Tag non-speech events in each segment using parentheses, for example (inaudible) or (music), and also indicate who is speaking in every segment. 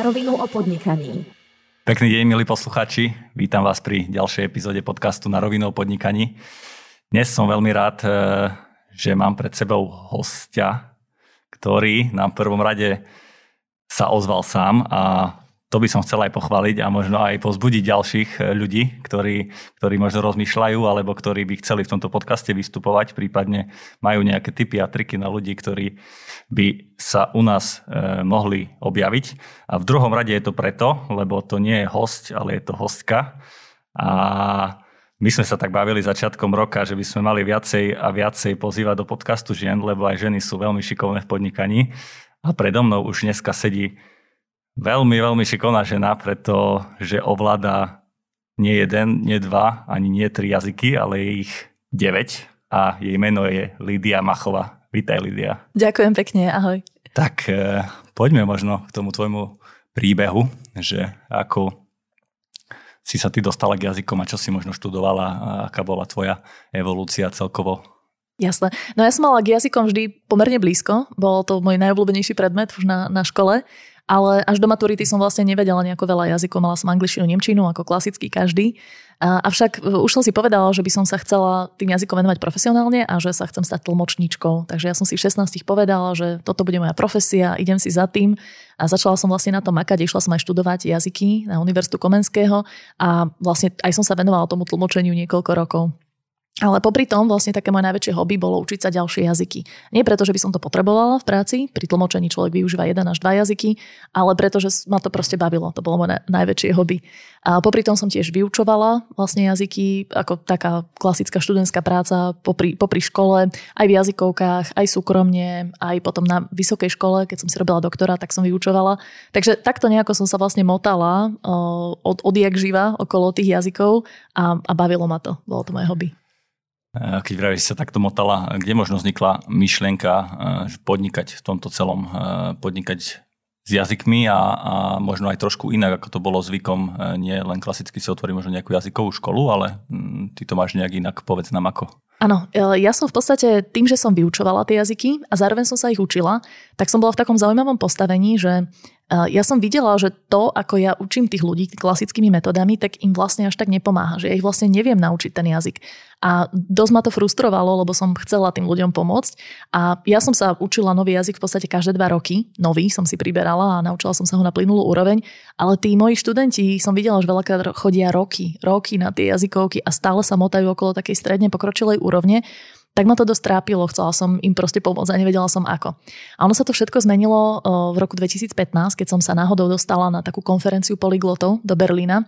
Speaker 1: Na rovinu o podnikaní.
Speaker 2: Pekný deň, milí posluchači. Vítam vás pri ďalšej epizóde podcastu Na rovinu o podnikaní. Dnes som veľmi rád, eh, že mám pred sebou hostia, ktorý v prvom rade sa ozval sám a to by som chcel aj pochváliť a možno aj pozbudiť ďalších eh, ľudí, ktorí, ktorí možno rozmýšľajú alebo ktorí by chceli v tomto podcaste vystupovať, prípadne majú nejaké typy a triky na ľudí, ktorí by sa u nás e, mohli objaviť. A v druhom rade je to preto, lebo to nie je host, ale je to hostka. A my sme sa tak bavili začiatkom roka, že by sme mali viacej a viacej pozývať do podcastu žien, lebo aj ženy sú veľmi šikovné v podnikaní. A predo mnou už dneska sedí Veľmi, veľmi šikovná žena, pretože ovláda nie jeden, nie dva, ani nie tri jazyky, ale je ich 9 a jej meno je Lídia Machová. Vítaj, Lídia.
Speaker 3: Ďakujem pekne, ahoj.
Speaker 2: Tak e, poďme možno k tomu tvojmu príbehu, že ako si sa ty dostala k jazykom a čo si možno študovala a aká bola tvoja evolúcia celkovo
Speaker 3: Jasné. No ja som mala k jazykom vždy pomerne blízko. Bol to môj najobľúbenejší predmet už na, na škole. Ale až do maturity som vlastne nevedela nejako veľa jazykov. Mala som angličtinu, nemčinu ako klasický každý. Avšak e, už som si povedala, že by som sa chcela tým jazykom venovať profesionálne a že sa chcem stať tlmočníčkou. Takže ja som si v 16 povedala, že toto bude moja profesia, idem si za tým a začala som vlastne na to makať. Išla som aj študovať jazyky na Univerzitu Komenského a vlastne aj som sa venovala tomu tlmočeniu niekoľko rokov. Ale popri tom vlastne také moje najväčšie hobby bolo učiť sa ďalšie jazyky. Nie preto, že by som to potrebovala v práci, pri tlmočení človek využíva jeden až dva jazyky, ale preto, že ma to proste bavilo. To bolo moje najväčšie hobby. A popri tom som tiež vyučovala vlastne jazyky, ako taká klasická študentská práca popri, popri škole, aj v jazykovkách, aj súkromne, aj potom na vysokej škole, keď som si robila doktora, tak som vyučovala. Takže takto nejako som sa vlastne motala od, odjak živa okolo tých jazykov a, a bavilo ma to. Bolo to moje hobby.
Speaker 2: Eh, keď vravíš, sa takto motala, kde možno vznikla myšlienka eh, podnikať v tomto celom, eh, podnikať s jazykmi a, a možno aj trošku inak, ako to bolo zvykom, nie len klasicky si otvorí možno nejakú jazykovú školu, ale hm, ty to máš nejak inak, povedz nám ako.
Speaker 3: Áno, ja som v podstate tým, že som vyučovala tie jazyky a zároveň som sa ich učila, tak som bola v takom zaujímavom postavení, že ja som videla, že to, ako ja učím tých ľudí klasickými metodami, tak im vlastne až tak nepomáha, že ja ich vlastne neviem naučiť ten jazyk. A dosť ma to frustrovalo, lebo som chcela tým ľuďom pomôcť. A ja som sa učila nový jazyk v podstate každé dva roky. Nový som si priberala a naučila som sa ho na plynulú úroveň. Ale tí moji študenti som videla, že veľakrát chodia roky, roky na tie jazykovky a stále sa motajú okolo takej stredne pokročilej úrovne tak ma to dosť trápilo, chcela som im proste pomôcť a nevedela som ako. A ono sa to všetko zmenilo v roku 2015, keď som sa náhodou dostala na takú konferenciu polyglotov do Berlína.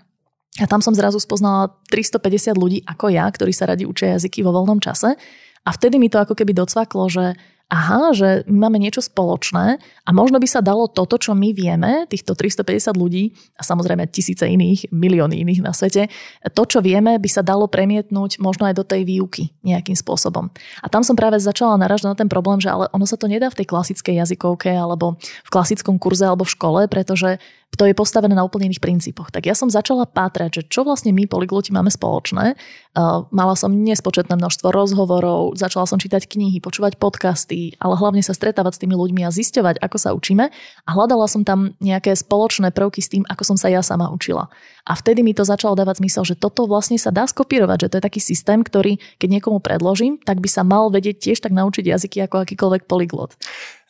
Speaker 3: A tam som zrazu spoznala 350 ľudí ako ja, ktorí sa radi učia jazyky vo voľnom čase. A vtedy mi to ako keby docvaklo, že aha, že my máme niečo spoločné a možno by sa dalo toto, čo my vieme, týchto 350 ľudí a samozrejme tisíce iných, milióny iných na svete, to, čo vieme, by sa dalo premietnúť možno aj do tej výuky nejakým spôsobom. A tam som práve začala naražať na ten problém, že ale ono sa to nedá v tej klasickej jazykovke alebo v klasickom kurze alebo v škole, pretože to je postavené na úplne iných princípoch. Tak ja som začala pátrať, že čo vlastne my polygloti máme spoločné. Uh, mala som nespočetné množstvo rozhovorov, začala som čítať knihy, počúvať podcasty, ale hlavne sa stretávať s tými ľuďmi a zisťovať, ako sa učíme. A hľadala som tam nejaké spoločné prvky s tým, ako som sa ja sama učila. A vtedy mi to začalo dávať zmysel, že toto vlastne sa dá skopírovať, že to je taký systém, ktorý keď niekomu predložím, tak by sa mal vedieť tiež tak naučiť jazyky ako akýkoľvek polyglot.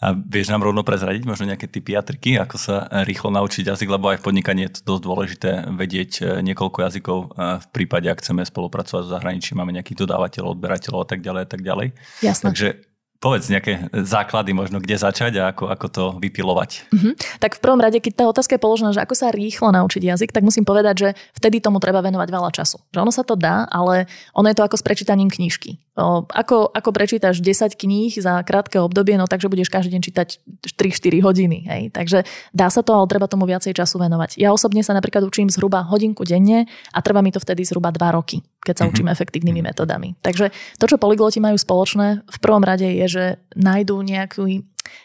Speaker 2: A vieš nám rovno prezradiť možno nejaké typy a triky, ako sa rýchlo naučiť jazyk, lebo aj v podnikaní je to dosť dôležité vedieť e, niekoľko jazykov e, v prípade, ak chceme spolupracovať s zahraničím, máme nejakých dodávateľov, odberateľov a tak ďalej a tak ďalej.
Speaker 3: Jasné.
Speaker 2: Takže Povedz nejaké základy možno, kde začať a ako, ako to vypilovať.
Speaker 3: Mm-hmm. Tak v prvom rade, keď tá otázka je položená, že ako sa rýchlo naučiť jazyk, tak musím povedať, že vtedy tomu treba venovať veľa času. Že ono sa to dá, ale ono je to ako s prečítaním knižky. O, ako, ako prečítaš 10 kníh za krátke obdobie, no takže budeš každý deň čítať 3-4 hodiny. Hej. Takže dá sa to, ale treba tomu viacej času venovať. Ja osobne sa napríklad učím zhruba hodinku denne a trvá mi to vtedy zhruba 2 roky keď sa mm-hmm. učíme efektívnymi mm-hmm. metodami. Takže to, čo polygloti majú spoločné, v prvom rade je, že nájdú nejaký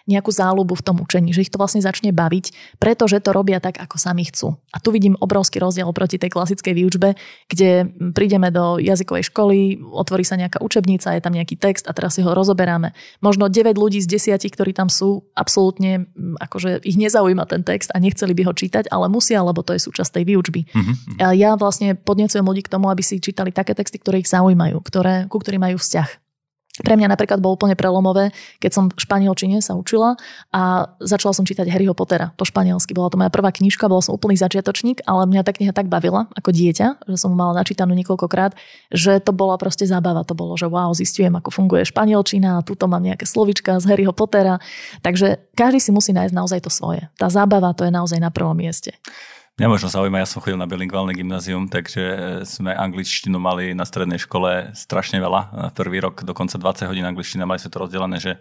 Speaker 3: nejakú záľubu v tom učení, že ich to vlastne začne baviť, pretože to robia tak, ako sami chcú. A tu vidím obrovský rozdiel proti tej klasickej výučbe, kde prídeme do jazykovej školy, otvorí sa nejaká učebnica, je tam nejaký text a teraz si ho rozoberáme. Možno 9 ľudí z 10, ktorí tam sú, absolútne akože ich nezaujíma ten text a nechceli by ho čítať, ale musia, lebo to je súčasť tej výučby. Mm-hmm. A ja vlastne podnecujem ľudí k tomu, aby si čítali také texty, ktoré ich zaujímajú, ktoré, ku ktorým majú vzťah. Pre mňa napríklad bolo úplne prelomové, keď som v španielčine sa učila a začala som čítať Harryho Pottera po španielsky. Bola to moja prvá knižka, bola som úplný začiatočník, ale mňa tá kniha tak bavila ako dieťa, že som mala načítanú niekoľkokrát, že to bola proste zábava. To bolo, že wow, zistujem, ako funguje španielčina tuto mám nejaké slovička z Harryho Pottera. Takže každý si musí nájsť naozaj to svoje. Tá zábava to je naozaj na prvom mieste.
Speaker 2: Mňa možno zaujíma, ja som chodil na bilingválne gymnázium, takže sme angličtinu mali na strednej škole strašne veľa. Na prvý rok dokonca 20 hodín angličtina, mali sme to rozdelené, že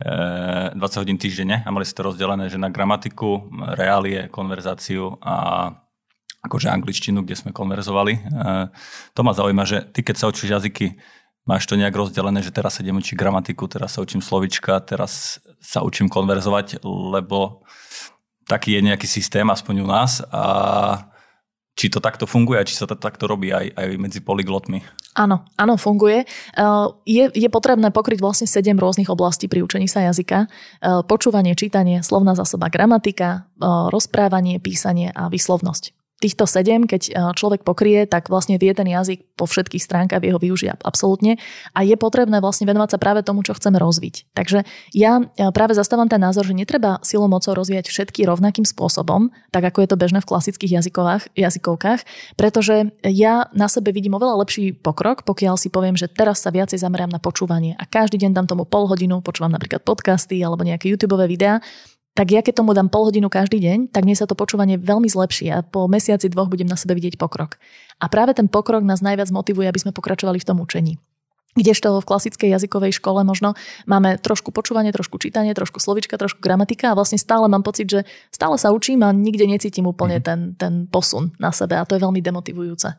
Speaker 2: 20 e, hodín týždenne a mali sme to rozdelené, že na gramatiku, reálie, konverzáciu a akože angličtinu, kde sme konverzovali. E, to ma zaujíma, že ty keď sa učíš jazyky, máš to nejak rozdelené, že teraz sa idem učiť gramatiku, teraz sa učím slovička, teraz sa učím konverzovať, lebo taký je nejaký systém, aspoň u nás. A či to takto funguje, či sa to takto robí aj, aj medzi polyglotmi.
Speaker 3: Áno, áno, funguje. Je, je potrebné pokryť vlastne sedem rôznych oblastí pri učení sa jazyka. Počúvanie, čítanie, slovná zásoba, gramatika, rozprávanie, písanie a výslovnosť týchto sedem, keď e, človek pokrie, tak vlastne vie ten jazyk po všetkých stránkach, vie ho využiť absolútne a je potrebné vlastne venovať sa práve tomu, čo chceme rozviť. Takže ja e, práve zastávam ten názor, že netreba silou mocou rozvíjať všetky rovnakým spôsobom, tak ako je to bežné v klasických jazykovkách, pretože ja na sebe vidím oveľa lepší pokrok, pokiaľ si poviem, že teraz sa viacej zamerám na počúvanie a každý deň dám tomu pol hodinu, počúvam napríklad podcasty alebo nejaké YouTube videá tak ja keď tomu dám pol hodinu každý deň, tak mne sa to počúvanie veľmi zlepší a po mesiaci dvoch budem na sebe vidieť pokrok. A práve ten pokrok nás najviac motivuje, aby sme pokračovali v tom učení. Kdežto v klasickej jazykovej škole možno máme trošku počúvanie, trošku čítanie, trošku slovička, trošku gramatika a vlastne stále mám pocit, že stále sa učím a nikde necítim úplne mhm. ten, ten posun na sebe a to je veľmi demotivujúce.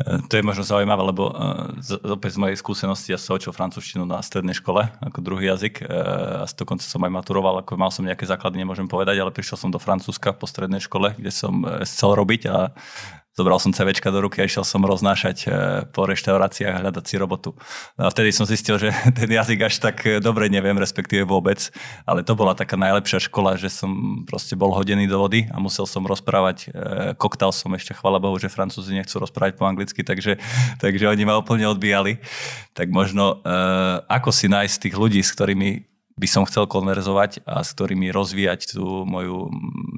Speaker 3: (laughs)
Speaker 2: To je možno zaujímavé, lebo uh, opäť z mojej skúsenosti ja som učil francúzštinu na strednej škole ako druhý jazyk uh, a dokonca som aj maturoval, ako mal som nejaké základy, nemôžem povedať, ale prišiel som do Francúzska po strednej škole, kde som uh, chcel robiť a zobral som CVčka do ruky a išiel som roznášať e, po reštauráciách a hľadať si robotu. No a vtedy som zistil, že (laughs) ten jazyk až tak e, dobre neviem, respektíve vôbec, ale to bola taká najlepšia škola, že som proste bol hodený do vody a musel som rozprávať. E, koktal som ešte, chvala Bohu, že Francúzi nechcú rozprávať po anglicky, takže, takže oni ma úplne odbíjali. Tak možno ako si nájsť tých ľudí, s ktorými by som chcel konverzovať a s ktorými rozvíjať tú moju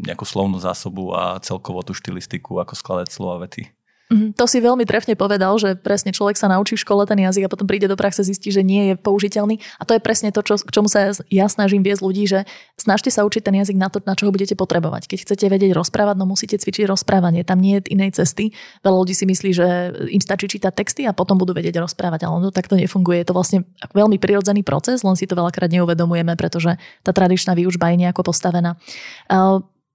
Speaker 2: nejakú slovnú zásobu a celkovo tú štilistiku, ako skladať slova vety.
Speaker 3: Mhm, to si veľmi trefne povedal, že presne človek sa naučí v škole ten jazyk a potom príde do praxe zistí, že nie je použiteľný. A to je presne to, čo, k čomu sa ja snažím viesť ľudí, že snažte sa učiť ten jazyk na to, na čo ho budete potrebovať. Keď chcete vedieť rozprávať, no musíte cvičiť rozprávanie. Tam nie je inej cesty. Veľa ľudí si myslí, že im stačí čítať texty a potom budú vedieť rozprávať, ale to takto nefunguje. Je to vlastne veľmi prirodzený proces, len si to veľakrát neuvedomujeme, pretože tá tradičná výučba je nejako postavená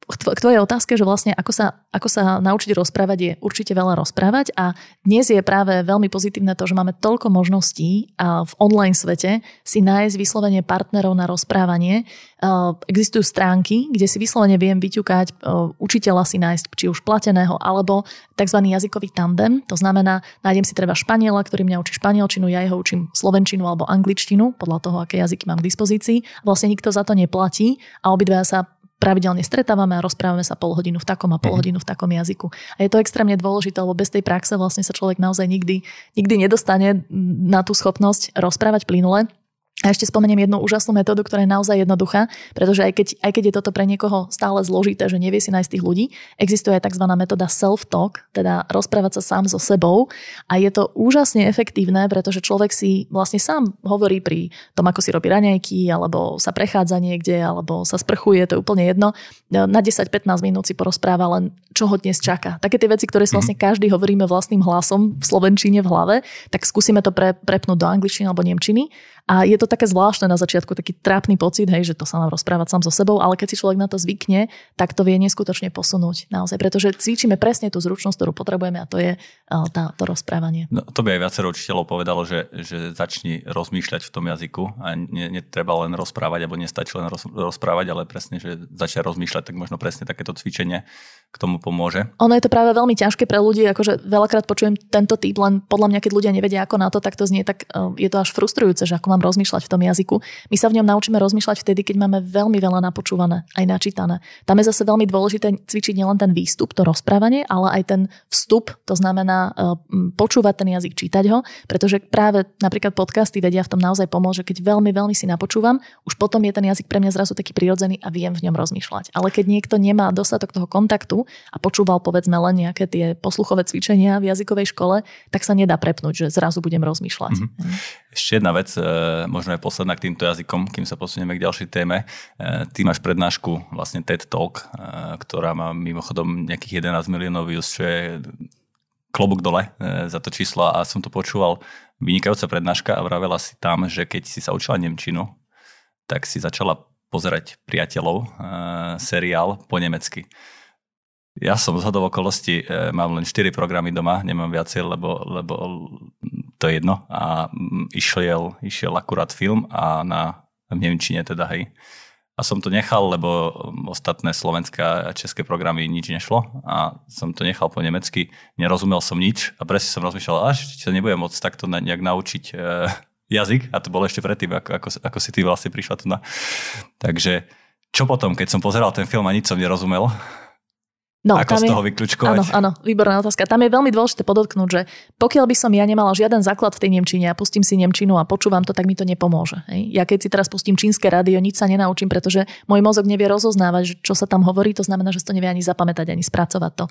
Speaker 3: k tvojej otázke, že vlastne ako sa, ako sa naučiť rozprávať je určite veľa rozprávať a dnes je práve veľmi pozitívne to, že máme toľko možností v online svete si nájsť vyslovene partnerov na rozprávanie. Existujú stránky, kde si vyslovene viem vyťukať učiteľa si nájsť či už plateného alebo tzv. jazykový tandem. To znamená, nájdem si treba španiela, ktorý mňa učí španielčinu, ja jeho učím slovenčinu alebo angličtinu, podľa toho, aké jazyky mám k dispozícii. Vlastne nikto za to neplatí a obidva sa pravidelne stretávame a rozprávame sa pol hodinu v takom a pol mhm. hodinu v takom jazyku. A je to extrémne dôležité, lebo bez tej praxe vlastne sa človek naozaj nikdy, nikdy nedostane na tú schopnosť rozprávať plynule a ešte spomeniem jednu úžasnú metódu, ktorá je naozaj jednoduchá, pretože aj keď, aj keď je toto pre niekoho stále zložité, že nevie si nájsť tých ľudí, existuje aj tzv. metóda self-talk, teda rozprávať sa sám so sebou a je to úžasne efektívne, pretože človek si vlastne sám hovorí pri tom, ako si robí raňajky, alebo sa prechádza niekde, alebo sa sprchuje, to je úplne jedno. Na 10-15 minút si porozpráva len, čo ho dnes čaká. Také tie veci, ktoré si vlastne mhm. každý hovoríme vlastným hlasom v slovenčine v hlave, tak skúsime to pre, prepnúť do angličtiny alebo nemčiny A je to také zvláštne na začiatku, taký trápny pocit, hej, že to sa mám rozprávať sám so sebou, ale keď si človek na to zvykne, tak to vie neskutočne posunúť naozaj, pretože cvičíme presne tú zručnosť, ktorú potrebujeme a to je uh, tá, to rozprávanie.
Speaker 2: No, to by aj viacero učiteľov povedalo, že, že začni rozmýšľať v tom jazyku a netreba len rozprávať, alebo nestačí len roz, rozprávať, ale presne, že začne rozmýšľať, tak možno presne takéto cvičenie k tomu pomôže.
Speaker 3: Ono je to práve veľmi ťažké pre ľudí, akože veľakrát počujem tento typ, len podľa mňa, keď ľudia nevedia ako na to, tak to znie, tak e, je to až frustrujúce, že ako mám rozmýšľať v tom jazyku. My sa v ňom naučíme rozmýšľať vtedy, keď máme veľmi veľa napočúvané, aj načítané. Tam je zase veľmi dôležité cvičiť nielen ten výstup, to rozprávanie, ale aj ten vstup, to znamená e, počúvať ten jazyk, čítať ho, pretože práve napríklad podcasty vedia v tom naozaj pomôcť, že keď veľmi, veľmi si napočúvam, už potom je ten jazyk pre mňa zrazu taký prirodzený a viem v ňom rozmýšľať. Ale keď niekto nemá dostatok toho kontaktu a počúval povedzme len nejaké tie posluchové cvičenia v jazykovej škole, tak sa nedá prepnúť, že zrazu budem rozmýšľať. Mm-hmm.
Speaker 2: Ešte jedna vec, e, možno je posledná k týmto jazykom, kým sa posunieme k ďalšej téme. E, ty máš prednášku vlastne TED Talk, e, ktorá má mimochodom nejakých 11 miliónov views, čo je klobúk dole za to číslo a som to počúval. Vynikajúca prednáška a vravela si tam, že keď si sa učila Nemčinu, tak si začala pozerať priateľov, seriál po nemecky. Ja som z hodov okolností, e, mám len 4 programy doma, nemám viacej, lebo, lebo to je jedno. A išiel, išiel akurát film a na v Nemčine teda, hej. A som to nechal, lebo ostatné slovenské a české programy nič nešlo a som to nechal po nemecky, nerozumel som nič a presne som rozmýšľal, až sa nebudem môcť takto nejak naučiť e, jazyk a to bolo ešte predtým, ako, ako, ako si ty vlastne prišla tu na. Takže čo potom, keď som pozeral ten film a nič som nerozumel, No, Ako z toho vyklúčkovať?
Speaker 3: Áno, áno, výborná otázka. Tam je veľmi dôležité podotknúť, že pokiaľ by som ja nemala žiaden základ v tej Nemčine a pustím si Nemčinu a počúvam to, tak mi to nepomôže. Hej. Ja keď si teraz pustím čínske rádio, nič sa nenaučím, pretože môj mozog nevie rozoznávať, čo sa tam hovorí, to znamená, že to nevie ani zapamätať, ani spracovať to.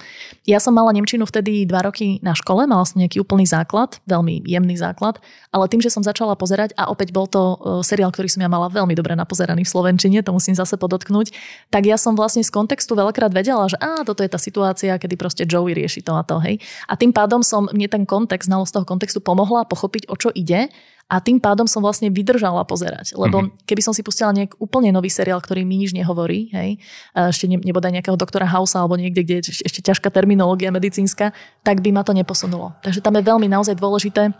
Speaker 3: Ja som mala Nemčinu vtedy dva roky na škole, mala som nejaký úplný základ, veľmi jemný základ, ale tým, že som začala pozerať a opäť bol to e, seriál, ktorý som ja mala veľmi dobre napozeraný v Slovenčine, to musím zase podotknúť, tak ja som vlastne z kontextu veľakrát vedela, že á, toto je tá situácia, kedy proste Joey rieši to a to, hej. A tým pádom som, mne ten kontext, znalosť toho kontextu pomohla pochopiť, o čo ide a tým pádom som vlastne vydržala pozerať. Lebo mm-hmm. keby som si pustila nejak úplne nový seriál, ktorý mi nič nehovorí, hej, ešte ne, nebodaj nejakého doktora Hausa alebo niekde, kde je ešte ťažká terminológia medicínska, tak by ma to neposunulo. Takže tam je veľmi naozaj dôležité,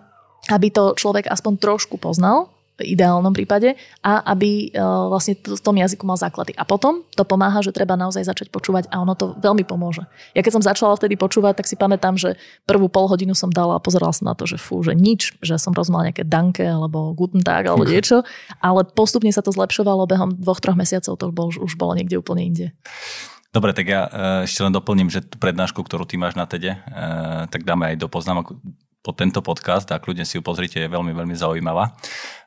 Speaker 3: aby to človek aspoň trošku poznal ideálnom prípade a aby e, vlastne v tom jazyku mal základy. A potom to pomáha, že treba naozaj začať počúvať a ono to veľmi pomôže. Ja keď som začala vtedy počúvať, tak si pamätám, že prvú pol hodinu som dala a pozerala som na to, že fú, že nič, že som rozumela nejaké danke alebo guten tag alebo niečo, ale postupne sa to zlepšovalo behom dvoch, troch mesiacov, to už bolo, už bolo niekde úplne inde.
Speaker 2: Dobre, tak ja e, ešte len doplním, že tú prednášku, ktorú ty máš na TEDe, e, tak dáme aj do poznámok po tento podcast a kľudne si ju pozrite, je veľmi, veľmi zaujímavá.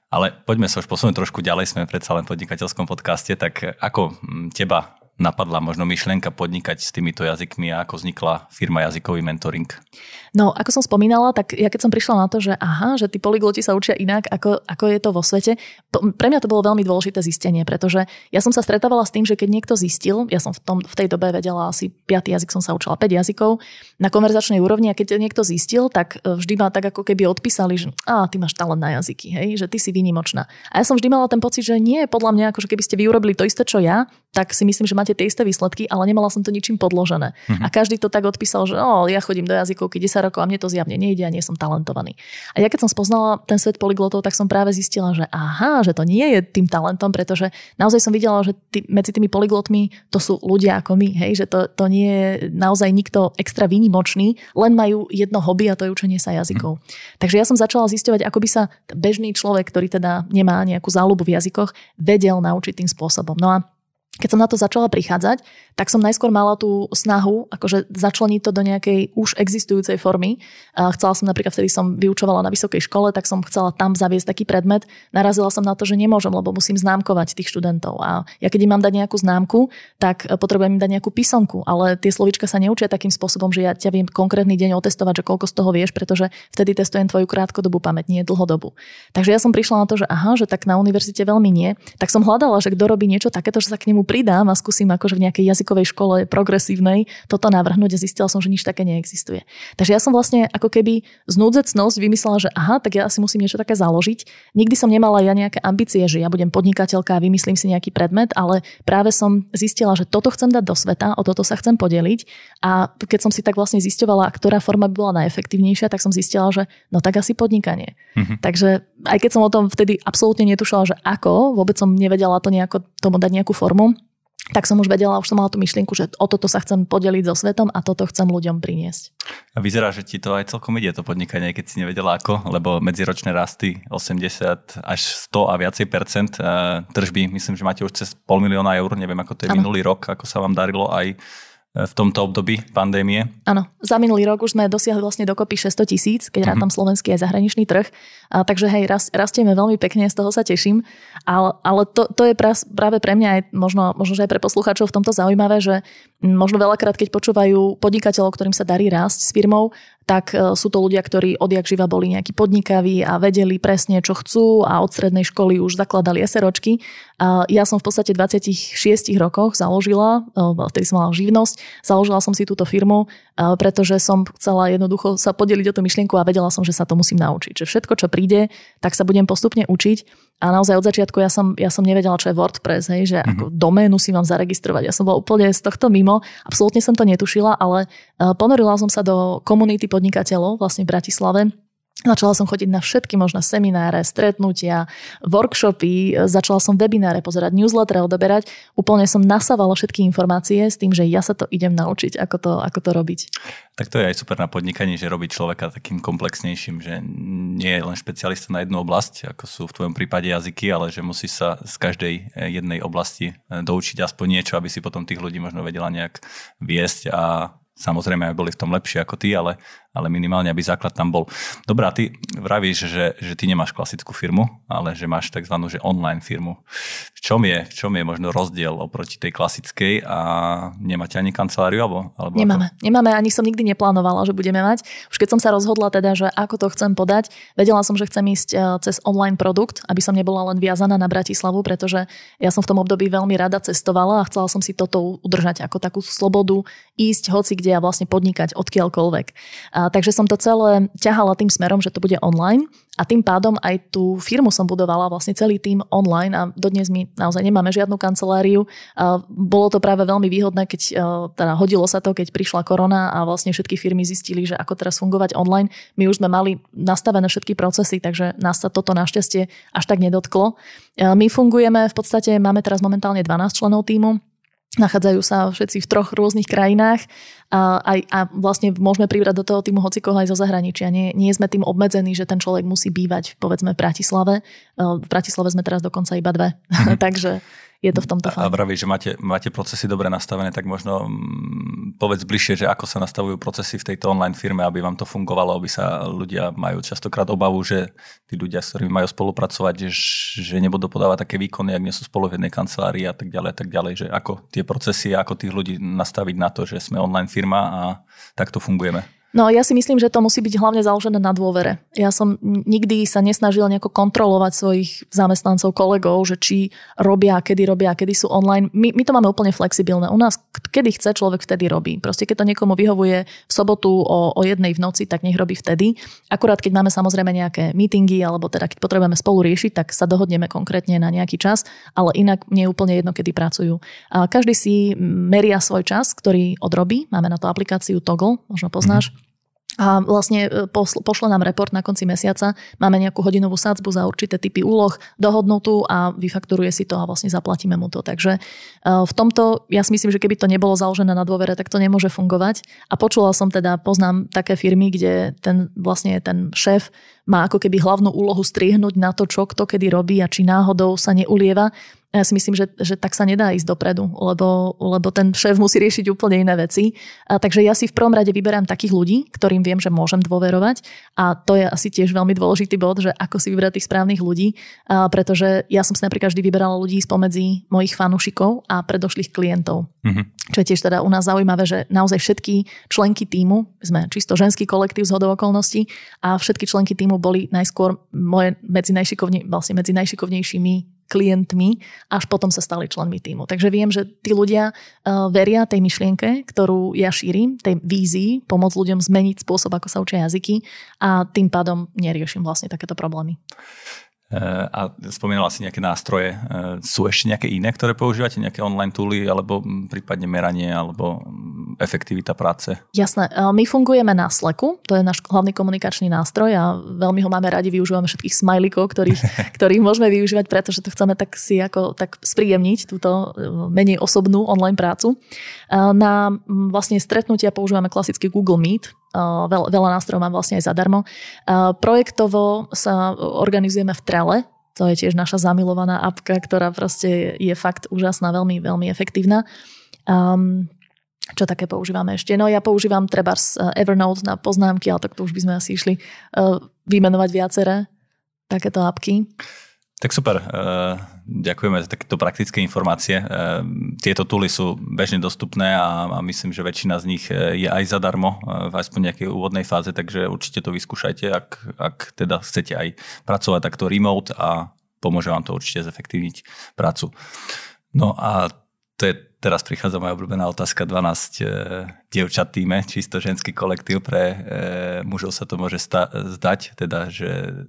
Speaker 2: Ale poďme sa už posunúť trošku ďalej, sme predsa len v podnikateľskom podcaste, tak ako mm, teba napadla možno myšlienka podnikať s týmito jazykmi a ako vznikla firma Jazykový mentoring?
Speaker 3: No, ako som spomínala, tak ja keď som prišla na to, že aha, že tí polygloti sa učia inak, ako, ako je to vo svete, pre mňa to bolo veľmi dôležité zistenie, pretože ja som sa stretávala s tým, že keď niekto zistil, ja som v, tom, v tej dobe vedela asi 5 jazyk, som sa učila 5 jazykov na konverzačnej úrovni a keď niekto zistil, tak e, vždy ma tak ako keby odpísali, že a ty máš talent na jazyky, hej, že ty si výnimočná. A ja som vždy mala ten pocit, že nie, podľa mňa, ako keby ste vy urobili to isté, čo ja, tak si myslím, že máte tie isté výsledky, ale nemala som to ničím podložené. Mm-hmm. A každý to tak odpísal, že oh, ja chodím do jazykovky 10 rokov a mne to zjavne nejde a nie som talentovaný. A ja keď som spoznala ten svet polyglotov, tak som práve zistila, že aha, že to nie je tým talentom, pretože naozaj som videla, že tý, medzi tými polyglotmi to sú ľudia ako my, hej, že to, to nie je naozaj nikto extra výnimočný, len majú jedno hobby a to je učenie sa jazykov. Mm. Takže ja som začala zisťovať, ako by sa bežný človek, ktorý teda nemá nejakú záľubu v jazykoch, vedel naučiť tým spôsobom. No a keď som na to začala prichádzať, tak som najskôr mala tú snahu akože začleniť to do nejakej už existujúcej formy. Chcela som napríklad, vtedy som vyučovala na vysokej škole, tak som chcela tam zaviesť taký predmet. Narazila som na to, že nemôžem, lebo musím známkovať tých študentov. A ja keď im mám dať nejakú známku, tak potrebujem im dať nejakú písomku, ale tie slovička sa neučia takým spôsobom, že ja ťa viem konkrétny deň otestovať, že koľko z toho vieš, pretože vtedy testujem tvoju krátkodobú pamäť, nie dlhodobu. Takže ja som prišla na to, že aha, že tak na univerzite veľmi nie. Tak som hľadala, že kto robí niečo takéto, že sa k nemu tomu pridám a skúsim akože v nejakej jazykovej škole progresívnej toto navrhnúť a zistila som, že nič také neexistuje. Takže ja som vlastne ako keby znúdzecnosť vymyslela, že aha, tak ja asi musím niečo také založiť. Nikdy som nemala ja nejaké ambície, že ja budem podnikateľka a vymyslím si nejaký predmet, ale práve som zistila, že toto chcem dať do sveta, o toto sa chcem podeliť a keď som si tak vlastne zisťovala, ktorá forma by bola najefektívnejšia, tak som zistila, že no tak asi podnikanie. Mm-hmm. Takže aj keď som o tom vtedy absolútne netušila, že ako, vôbec som nevedela to nejako tomu dať nejakú formu, tak som už vedela, už som mala tú myšlienku, že o toto sa chcem podeliť so svetom a toto chcem ľuďom priniesť.
Speaker 2: A vyzerá, že ti to aj celkom ide, to podnikanie, keď si nevedela ako, lebo medziročné rasty 80 až 100 a viacej percent tržby, myslím, že máte už cez pol milióna eur, neviem ako to je ano. minulý rok, ako sa vám darilo aj v tomto období pandémie?
Speaker 3: Áno, za minulý rok už sme dosiahli vlastne dokopy 600 tisíc, keď mm-hmm. rátam slovenský aj zahraničný trh. A, takže hej, rast, rastieme veľmi pekne, z toho sa teším. Ale, ale to, to je práve pre mňa aj možno, možno že aj pre poslucháčov v tomto zaujímavé, že možno veľakrát, keď počúvajú podnikateľov, ktorým sa darí rásť s firmou, tak e, sú to ľudia, ktorí odjak živa boli nejakí podnikaví a vedeli presne, čo chcú a od strednej školy už zakladali SROčky. Ja som v podstate v 26 rokoch založila, e, vtedy som mala živnosť, založila som si túto firmu, e, pretože som chcela jednoducho sa podeliť o tú myšlienku a vedela som, že sa to musím naučiť. Že všetko, čo príde, tak sa budem postupne učiť a naozaj od začiatku ja som, ja som nevedela, čo je WordPress, hej, že mm-hmm. ako doménu si mám zaregistrovať. Ja som bola úplne z tohto mimo, absolútne som to netušila, ale ponorila som sa do komunity podnikateľov vlastne v Bratislave, Začala som chodiť na všetky možné semináre, stretnutia, workshopy, začala som webináre pozerať, newsletter odoberať. Úplne som nasávala všetky informácie s tým, že ja sa to idem naučiť, ako to, ako to robiť.
Speaker 2: Tak to je aj super na podnikaní, že robí človeka takým komplexnejším, že nie je len špecialista na jednu oblasť, ako sú v tvojom prípade jazyky, ale že musí sa z každej jednej oblasti doučiť aspoň niečo, aby si potom tých ľudí možno vedela nejak viesť a Samozrejme, aj boli v tom lepšie ako ty, ale, ale minimálne, aby základ tam bol. Dobrá, ty vravíš, že, že ty nemáš klasickú firmu, ale že máš tzv. Že online firmu. V čom je, v čom je možno rozdiel oproti tej klasickej a nemáte ani kanceláriu? Alebo, alebo
Speaker 3: Nemáme. Ako? Nemáme, ani som nikdy neplánovala, že budeme mať. Už keď som sa rozhodla teda, že ako to chcem podať, vedela som, že chcem ísť e, cez online produkt, aby som nebola len viazaná na Bratislavu, pretože ja som v tom období veľmi rada cestovala a chcela som si toto udržať ako takú slobodu, ísť hoci kde a vlastne podnikať odkiaľkoľvek. A, takže som to celé ťahala tým smerom, že to bude online a tým pádom aj tú firmu som budovala vlastne celý tým online a dodnes my naozaj nemáme žiadnu kanceláriu. A bolo to práve veľmi výhodné, keď teda hodilo sa to, keď prišla korona a vlastne všetky firmy zistili, že ako teraz fungovať online. My už sme mali nastavené všetky procesy, takže nás sa toto našťastie až tak nedotklo. My fungujeme, v podstate máme teraz momentálne 12 členov týmu, Nachádzajú sa všetci v troch rôznych krajinách a, a, a vlastne môžeme pribrať do toho týmu hocikoho aj zo zahraničia. Nie, nie sme tým obmedzení, že ten človek musí bývať povedzme v Bratislave. V Bratislave sme teraz dokonca iba dve. Mhm. (laughs) Takže je to v tomto
Speaker 2: fajn. A vraví, že máte, máte procesy dobre nastavené, tak možno mm, povedz bližšie, že ako sa nastavujú procesy v tejto online firme, aby vám to fungovalo, aby sa ľudia majú častokrát obavu, že tí ľudia, s ktorými majú spolupracovať, že, že nebudú podávať také výkony, ak nie sú spolu v jednej kancelárii a tak ďalej, tak ďalej, že ako tie procesy, ako tých ľudí nastaviť na to, že sme online firma a takto fungujeme.
Speaker 3: No ja si myslím, že to musí byť hlavne založené na dôvere. Ja som nikdy sa nesnažil nejako kontrolovať svojich zamestnancov, kolegov, že či robia, kedy robia, kedy sú online. My, my to máme úplne flexibilné. U nás, kedy chce človek, vtedy robí. Proste keď to niekomu vyhovuje v sobotu o, o jednej v noci, tak nech robí vtedy. Akurát keď máme samozrejme nejaké meetingy, alebo teda keď potrebujeme spolu riešiť, tak sa dohodneme konkrétne na nejaký čas, ale inak nie je úplne jedno, kedy pracujú. A každý si meria svoj čas, ktorý odrobí. Máme na to aplikáciu Toggle, možno poznáš. Mm-hmm a vlastne e, pošle nám report na konci mesiaca. Máme nejakú hodinovú sadzbu za určité typy úloh dohodnutú a vyfakturuje si to a vlastne zaplatíme mu to. Takže e, v tomto, ja si myslím, že keby to nebolo založené na dôvere, tak to nemôže fungovať. A počula som teda, poznám také firmy, kde ten vlastne ten šéf má ako keby hlavnú úlohu strihnúť na to, čo kto kedy robí a či náhodou sa neulieva ja si myslím, že, že tak sa nedá ísť dopredu, lebo, lebo ten šéf musí riešiť úplne iné veci. A takže ja si v prvom rade vyberám takých ľudí, ktorým viem, že môžem dôverovať. A to je asi tiež veľmi dôležitý bod, že ako si vyberať tých správnych ľudí. A pretože ja som si napríklad vždy vyberala ľudí spomedzi mojich fanúšikov a predošlých klientov. Mm-hmm. Čo je tiež teda u nás zaujímavé, že naozaj všetky členky týmu, sme čisto ženský kolektív z hodou okolností a všetky členky týmu boli najskôr moje medzi, najšikovne, vlastne medzi najšikovnejšími klientmi, až potom sa stali členmi týmu. Takže viem, že tí ľudia uh, veria tej myšlienke, ktorú ja šírim, tej vízii, pomôcť ľuďom zmeniť spôsob, ako sa učia jazyky a tým pádom neriešim vlastne takéto problémy.
Speaker 2: Eh, a spomínala si nejaké nástroje. Eh, sú ešte nejaké iné, ktoré používate? Nejaké online tooly alebo mm, prípadne meranie alebo mm, efektivita práce?
Speaker 3: Jasné. Eh, my fungujeme na Slacku, to je náš hlavný komunikačný nástroj a veľmi ho máme radi, využívame všetkých smajlikov, ktorých, (laughs) ktorých môžeme využívať, pretože to chceme tak si ako tak spríjemniť túto menej osobnú online prácu. Na mm, vlastne stretnutia používame klasický Google Meet, veľa, veľa nástrojov mám vlastne aj zadarmo. Projektovo sa organizujeme v Trele, to je tiež naša zamilovaná apka, ktorá proste je fakt úžasná, veľmi, veľmi efektívna. Um, čo také používame ešte? No ja používam treba Evernote na poznámky, ale tak to už by sme asi išli uh, vymenovať viaceré takéto apky.
Speaker 2: Tak super, eh, ďakujeme za takéto praktické informácie. Eh, tieto tooly sú bežne dostupné a myslím, že väčšina z nich eh, je aj zadarmo v aspoň nejakej úvodnej fáze, takže určite to vyskúšajte, ak, ak teda chcete aj pracovať takto remote a pomôže vám to určite zefektívniť prácu. No a to je, teraz prichádza moja obľúbená otázka, 12 dievčat týme, čisto ženský kolektív, pre mužov sa to môže sta- zdať, teda, že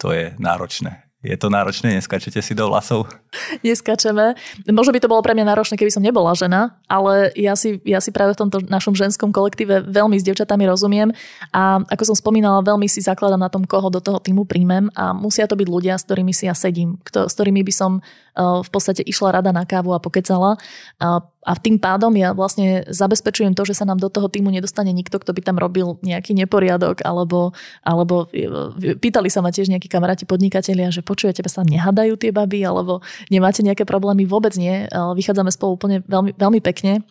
Speaker 2: to je náročné je to náročné? Neskačete si do vlasov? (laughs)
Speaker 3: Neskačeme. Možno by to bolo pre mňa náročné, keby som nebola žena, ale ja si, ja si práve v tomto našom ženskom kolektíve veľmi s devčatami rozumiem a ako som spomínala, veľmi si zakladám na tom, koho do toho týmu príjmem a musia to byť ľudia, s ktorými si ja sedím, kto, s ktorými by som v podstate išla rada na kávu a pokecala. A tým pádom ja vlastne zabezpečujem to, že sa nám do toho týmu nedostane nikto, kto by tam robil nejaký neporiadok, alebo, alebo e, pýtali sa ma tiež nejakí kamaráti podnikatelia, že počujete, sa nehadajú tie baby, alebo nemáte nejaké problémy, vôbec nie. Vychádzame spolu úplne veľmi, veľmi pekne.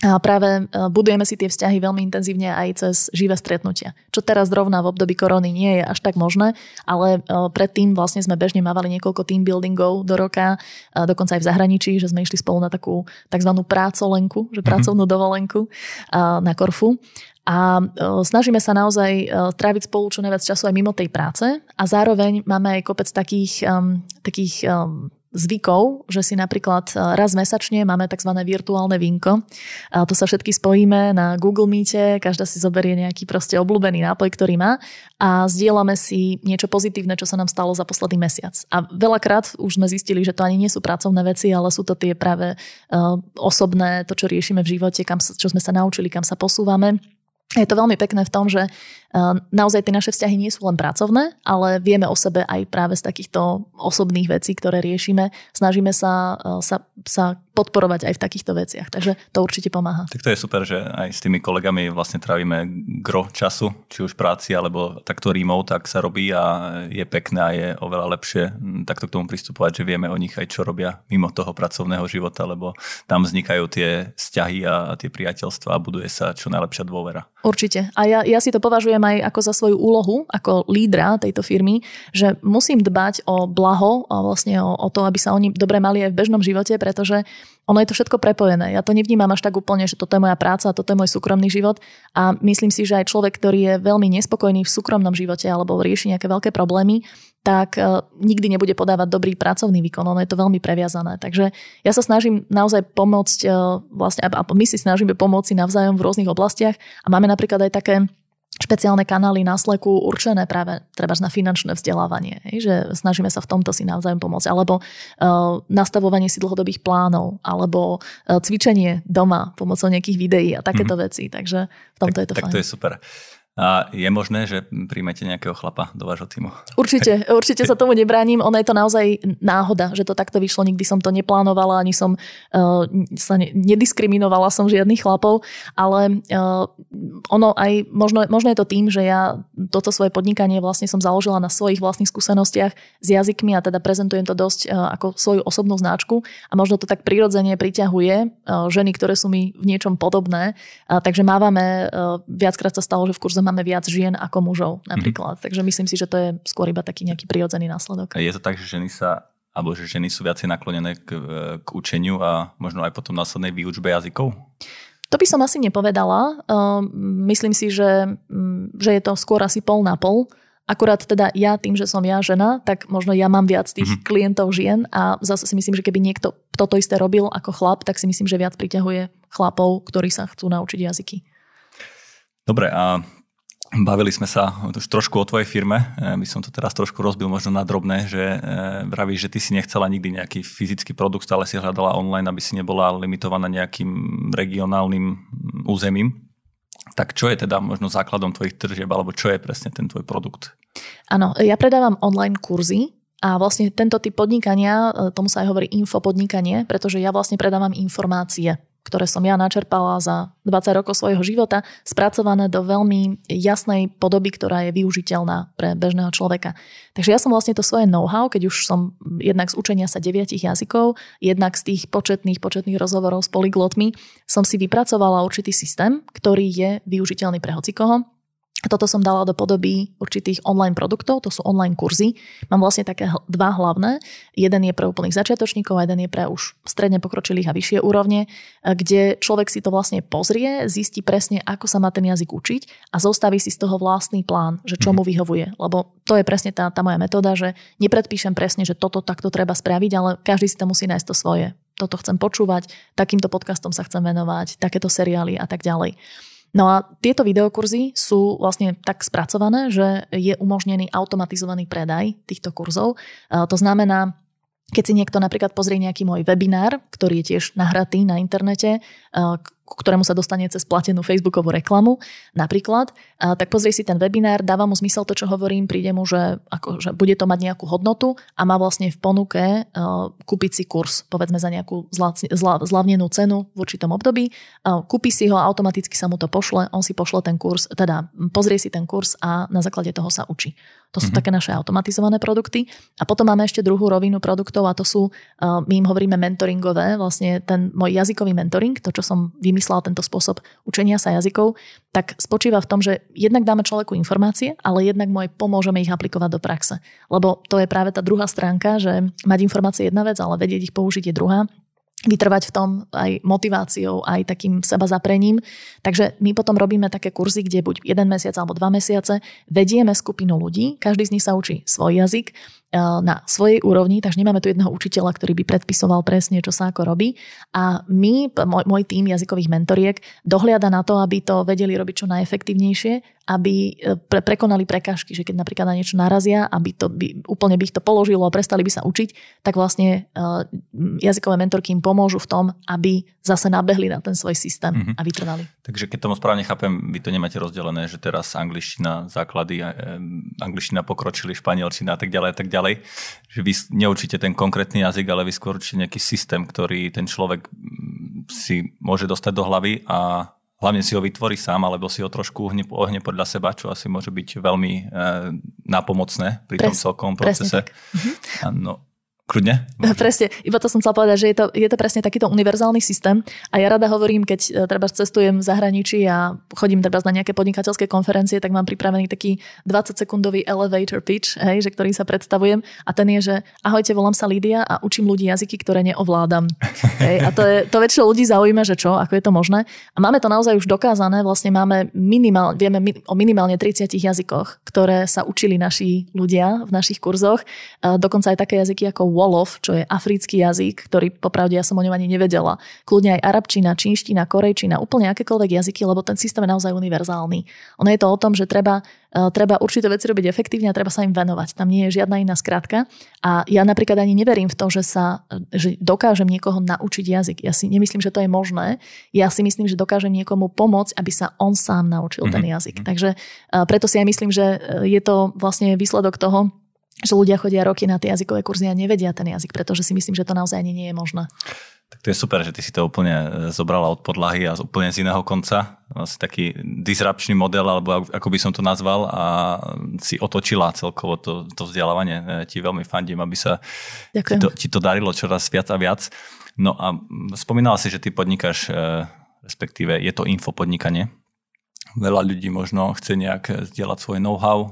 Speaker 3: A práve e, budujeme si tie vzťahy veľmi intenzívne aj cez živé stretnutia. Čo teraz zrovna v období korony nie je až tak možné, ale e, predtým vlastne sme bežne mávali niekoľko team buildingov do roka, dokonca aj v zahraničí, že sme išli spolu na takú tzv. prácolenku, že mhm. pracovnú dovolenku na Korfu. A e, snažíme sa naozaj tráviť spolu čo najviac času aj mimo tej práce a zároveň máme aj kopec takých, takých zvykov, že si napríklad e, raz mesačne máme tzv. virtuálne vínko. A to sa všetky spojíme na Google Meete, každá si zoberie nejaký proste obľúbený nápoj, ktorý má a zdieľame si niečo pozitívne, čo sa nám stalo za posledný mesiac. A veľakrát už sme zistili, že to ani nie sú pracovné veci, ale sú to tie práve uh, osobné, to, čo riešime v živote, kam, čo sme sa naučili, kam sa posúvame. Je to veľmi pekné v tom, že naozaj tie naše vzťahy nie sú len pracovné, ale vieme o sebe aj práve z takýchto osobných vecí, ktoré riešime. Snažíme sa, eh, sa, sa podporovať aj v takýchto veciach, takže to určite pomáha.
Speaker 2: Tak to je super, že aj s tými kolegami vlastne trávime gro času, či už práci, alebo takto remote, tak sa robí a je pekné a je oveľa lepšie hm, takto k tomu pristupovať, že vieme o nich aj čo robia mimo toho pracovného života, lebo tam vznikajú tie vzťahy a tie priateľstva a buduje sa čo najlepšia dôvera.
Speaker 3: Určite. A ja, ja si to považujem aj ako za svoju úlohu, ako lídra tejto firmy, že musím dbať o blaho a vlastne o, o to, aby sa oni dobre mali aj v bežnom živote, pretože ono je to všetko prepojené. Ja to nevnímam až tak úplne, že toto je moja práca toto je môj súkromný život. A myslím si, že aj človek, ktorý je veľmi nespokojný v súkromnom živote alebo rieši nejaké veľké problémy, tak uh, nikdy nebude podávať dobrý pracovný výkon. Ono je to veľmi previazané. Takže ja sa snažím naozaj pomôcť, uh, vlastne, a my si snažíme pomôcť navzájom v rôznych oblastiach a máme napríklad aj také špeciálne kanály na Slacku určené práve treba na finančné vzdelávanie, že snažíme sa v tomto si navzájom pomôcť, alebo uh, nastavovanie si dlhodobých plánov, alebo uh, cvičenie doma pomocou nejakých videí a takéto mm-hmm. veci, takže v tomto
Speaker 2: tak,
Speaker 3: je to
Speaker 2: tak
Speaker 3: fajn.
Speaker 2: to je super. A je možné, že príjmete nejakého chlapa do vášho týmu?
Speaker 3: Určite, (laughs) určite sa tomu nebránim. Ono je to naozaj náhoda, že to takto vyšlo. Nikdy som to neplánovala, ani som uh, sa ne, nediskriminovala som žiadnych chlapov, ale uh, ono aj, možno, možno je to tým, že ja toto svoje podnikanie vlastne som založila na svojich vlastných skúsenostiach s jazykmi a teda prezentujem to dosť uh, ako svoju osobnú značku a možno to tak prirodzene priťahuje uh, ženy, ktoré sú mi v niečom podobné. Uh, takže mávame, uh, viackrát sa stalo, že v kurze že máme viac žien ako mužov napríklad. Mm-hmm. Takže myslím si, že to je skôr iba taký nejaký prirodzený následok.
Speaker 2: Je to tak, že ženy sa alebo že ženy sú viacej naklonené k, k učeniu a možno aj potom následnej výučbe jazykov?
Speaker 3: To by som asi nepovedala. Myslím si, že, mm, že je to skôr asi pol na pol Akurát teda ja tým, že som ja žena, tak možno ja mám viac tých mm-hmm. klientov žien a zase si myslím, že keby niekto toto isté robil ako chlap, tak si myslím, že viac priťahuje chlapov, ktorí sa chcú naučiť jazyky.
Speaker 2: Dobre, a Bavili sme sa už trošku o tvojej firme. E, by som to teraz trošku rozbil možno na drobné, že e, vravíš, že ty si nechcela nikdy nejaký fyzický produkt, stále si hľadala online, aby si nebola limitovaná nejakým regionálnym územím. Tak čo je teda možno základom tvojich tržieb, alebo čo je presne ten tvoj produkt?
Speaker 3: Áno, ja predávam online kurzy, a vlastne tento typ podnikania, e, tomu sa aj hovorí infopodnikanie, pretože ja vlastne predávam informácie ktoré som ja načerpala za 20 rokov svojho života, spracované do veľmi jasnej podoby, ktorá je využiteľná pre bežného človeka. Takže ja som vlastne to svoje know-how, keď už som jednak z učenia sa deviatich jazykov, jednak z tých početných, početných rozhovorov s polyglotmi, som si vypracovala určitý systém, ktorý je využiteľný pre hocikoho toto som dala do podoby určitých online produktov, to sú online kurzy. Mám vlastne také dva hlavné. Jeden je pre úplných začiatočníkov a jeden je pre už stredne pokročilých a vyššie úrovne, kde človek si to vlastne pozrie, zistí presne, ako sa má ten jazyk učiť a zostaví si z toho vlastný plán, že čo mu mhm. vyhovuje. Lebo to je presne tá, tá moja metóda, že nepredpíšem presne, že toto takto treba spraviť, ale každý si to musí nájsť to svoje. Toto chcem počúvať, takýmto podcastom sa chcem venovať, takéto seriály a tak ďalej. No a tieto videokurzy sú vlastne tak spracované, že je umožnený automatizovaný predaj týchto kurzov. To znamená, keď si niekto napríklad pozrie nejaký môj webinár, ktorý je tiež nahratý na internete, ku ktorému sa dostane cez platenú Facebookovú reklamu napríklad, a tak pozrie si ten webinár, dáva mu zmysel to, čo hovorím, príde mu, že, ako, že bude to mať nejakú hodnotu a má vlastne v ponuke uh, kúpiť si kurz, povedzme za nejakú zla, zla, zlavnenú cenu v určitom období. Uh, kúpi si ho, automaticky sa mu to pošle, on si pošle ten kurz, teda pozrie si ten kurz a na základe toho sa učí. To sú mm-hmm. také naše automatizované produkty. A potom máme ešte druhú rovinu produktov a to sú, uh, my im hovoríme mentoringové, vlastne ten môj jazykový mentoring, to, čo som vymyslela, tento spôsob učenia sa jazykov, tak spočíva v tom, že jednak dáme človeku informácie, ale jednak mu aj pomôžeme ich aplikovať do praxe. Lebo to je práve tá druhá stránka, že mať informácie je jedna vec, ale vedieť ich použiť je druhá vytrvať v tom aj motiváciou, aj takým seba zaprením. Takže my potom robíme také kurzy, kde buď jeden mesiac alebo dva mesiace vedieme skupinu ľudí, každý z nich sa učí svoj jazyk, na svojej úrovni, takže nemáme tu jedného učiteľa, ktorý by predpisoval presne, čo sa ako robí. A my, môj, môj tým jazykových mentoriek, dohliada na to, aby to vedeli robiť čo najefektívnejšie, aby eh, pre, prekonali prekážky, že keď napríklad na niečo narazia, aby to by, úplne by ich to položilo a prestali by sa učiť, tak vlastne uh, jazykové mentorky im pomôžu v tom, aby zase nabehli na ten svoj systém mm-hmm. a vytrvali.
Speaker 2: Takže keď tomu správne chápem, vy to nemáte rozdelené, že teraz angličtina základy, angličtina pokročili, španielčina a tak ďalej a tak ďalej ďalej, že vy neurčite ten konkrétny jazyk, ale vy skôr určite nejaký systém, ktorý ten človek mm, si môže dostať do hlavy a hlavne si ho vytvorí sám, alebo si ho trošku ohne, ohne podľa seba, čo asi môže byť veľmi e, nápomocné pri Pres, tom celkom procese. Mhm. Kľudne? (laughs)
Speaker 3: Presne, iba to som chcela povedať, že je to, je to presne takýto univerzálny systém a ja rada hovorím, keď e, treba cestujem v zahraničí a chodím treba na nejaké podnikateľské konferencie, tak mám pripravený taký 20-sekundový elevator pitch, hej, že ktorý sa predstavujem a ten je, že ahojte, volám sa Lídia a učím ľudí jazyky, ktoré neovládam. (laughs) hej, a to, je, to väčšinou ľudí zaujíma, že čo, ako je to možné. A máme to naozaj už dokázané, vlastne máme minimál, vieme o minimálne 30 jazykoch, ktoré sa učili naši ľudia v našich kurzoch. Dokonca aj také jazyky ako Wolof, čo je africký jazyk, ktorý popravde ja som o ňom ani nevedela. Kľudne aj arabčina, čínština, korejčina, úplne akékoľvek jazyky, lebo ten systém je naozaj univerzálny. Ono je to o tom, že treba, e, treba určité veci robiť efektívne a treba sa im venovať. Tam nie je žiadna iná skratka. A ja napríklad ani neverím v to, že sa že dokážem niekoho naučiť jazyk. Ja si nemyslím, že to je možné. Ja si myslím, že dokážem niekomu pomôcť, aby sa on sám naučil mm-hmm. ten mhm, jazyk. Mhm. Takže e, preto si aj myslím, že e, je to vlastne výsledok toho, že ľudia chodia roky na tie jazykové kurzy a nevedia ten jazyk, pretože si myslím, že to naozaj ani nie je možné.
Speaker 2: Tak to je super, že ty si to úplne e, zobrala od podlahy a úplne z iného konca. Vlastne taký disrupčný model, alebo ako by som to nazval a si otočila celkovo to, to vzdelávanie. E, ti veľmi fandím, aby sa ti to, ti to darilo čoraz viac a viac. No a spomínala si, že ty podnikáš, e, respektíve je to infopodnikanie. Veľa ľudí možno chce nejak zdieľať svoj know-how,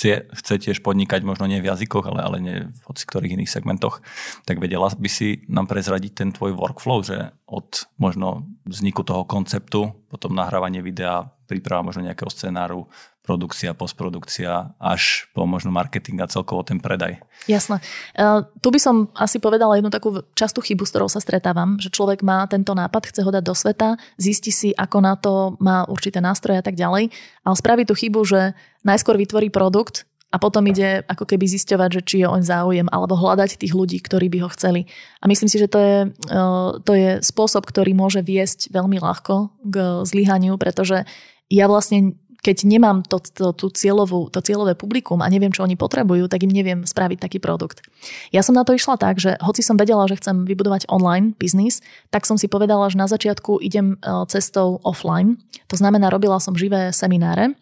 Speaker 2: chce, chce tiež podnikať možno nie v jazykoch, ale, ale nie v hoci ktorých iných segmentoch, tak vedela by si nám prezradiť ten tvoj workflow, že od možno vzniku toho konceptu, potom nahrávanie videa, príprava možno nejakého scenáru, produkcia, postprodukcia, až po možno marketing a celkovo ten predaj.
Speaker 3: Jasné. Uh, tu by som asi povedala jednu takú častú chybu, s ktorou sa stretávam, že človek má tento nápad, chce ho dať do sveta, zistí si, ako na to má určité nástroje a tak ďalej, ale spraví tú chybu, že najskôr vytvorí produkt, a potom ide ako keby zisťovať, že či je on záujem alebo hľadať tých ľudí, ktorí by ho chceli. A myslím si, že to je, eh, to je spôsob, ktorý môže viesť veľmi ľahko k zlyhaniu, pretože ja vlastne keď nemám to, to, tú cieľovú, to cieľové publikum a neviem, čo oni potrebujú, tak im neviem spraviť taký produkt. Ja som na to išla tak, že hoci som vedela, že chcem vybudovať online biznis, tak som si povedala, že na začiatku idem eh, cestou offline. To znamená, robila som živé semináre,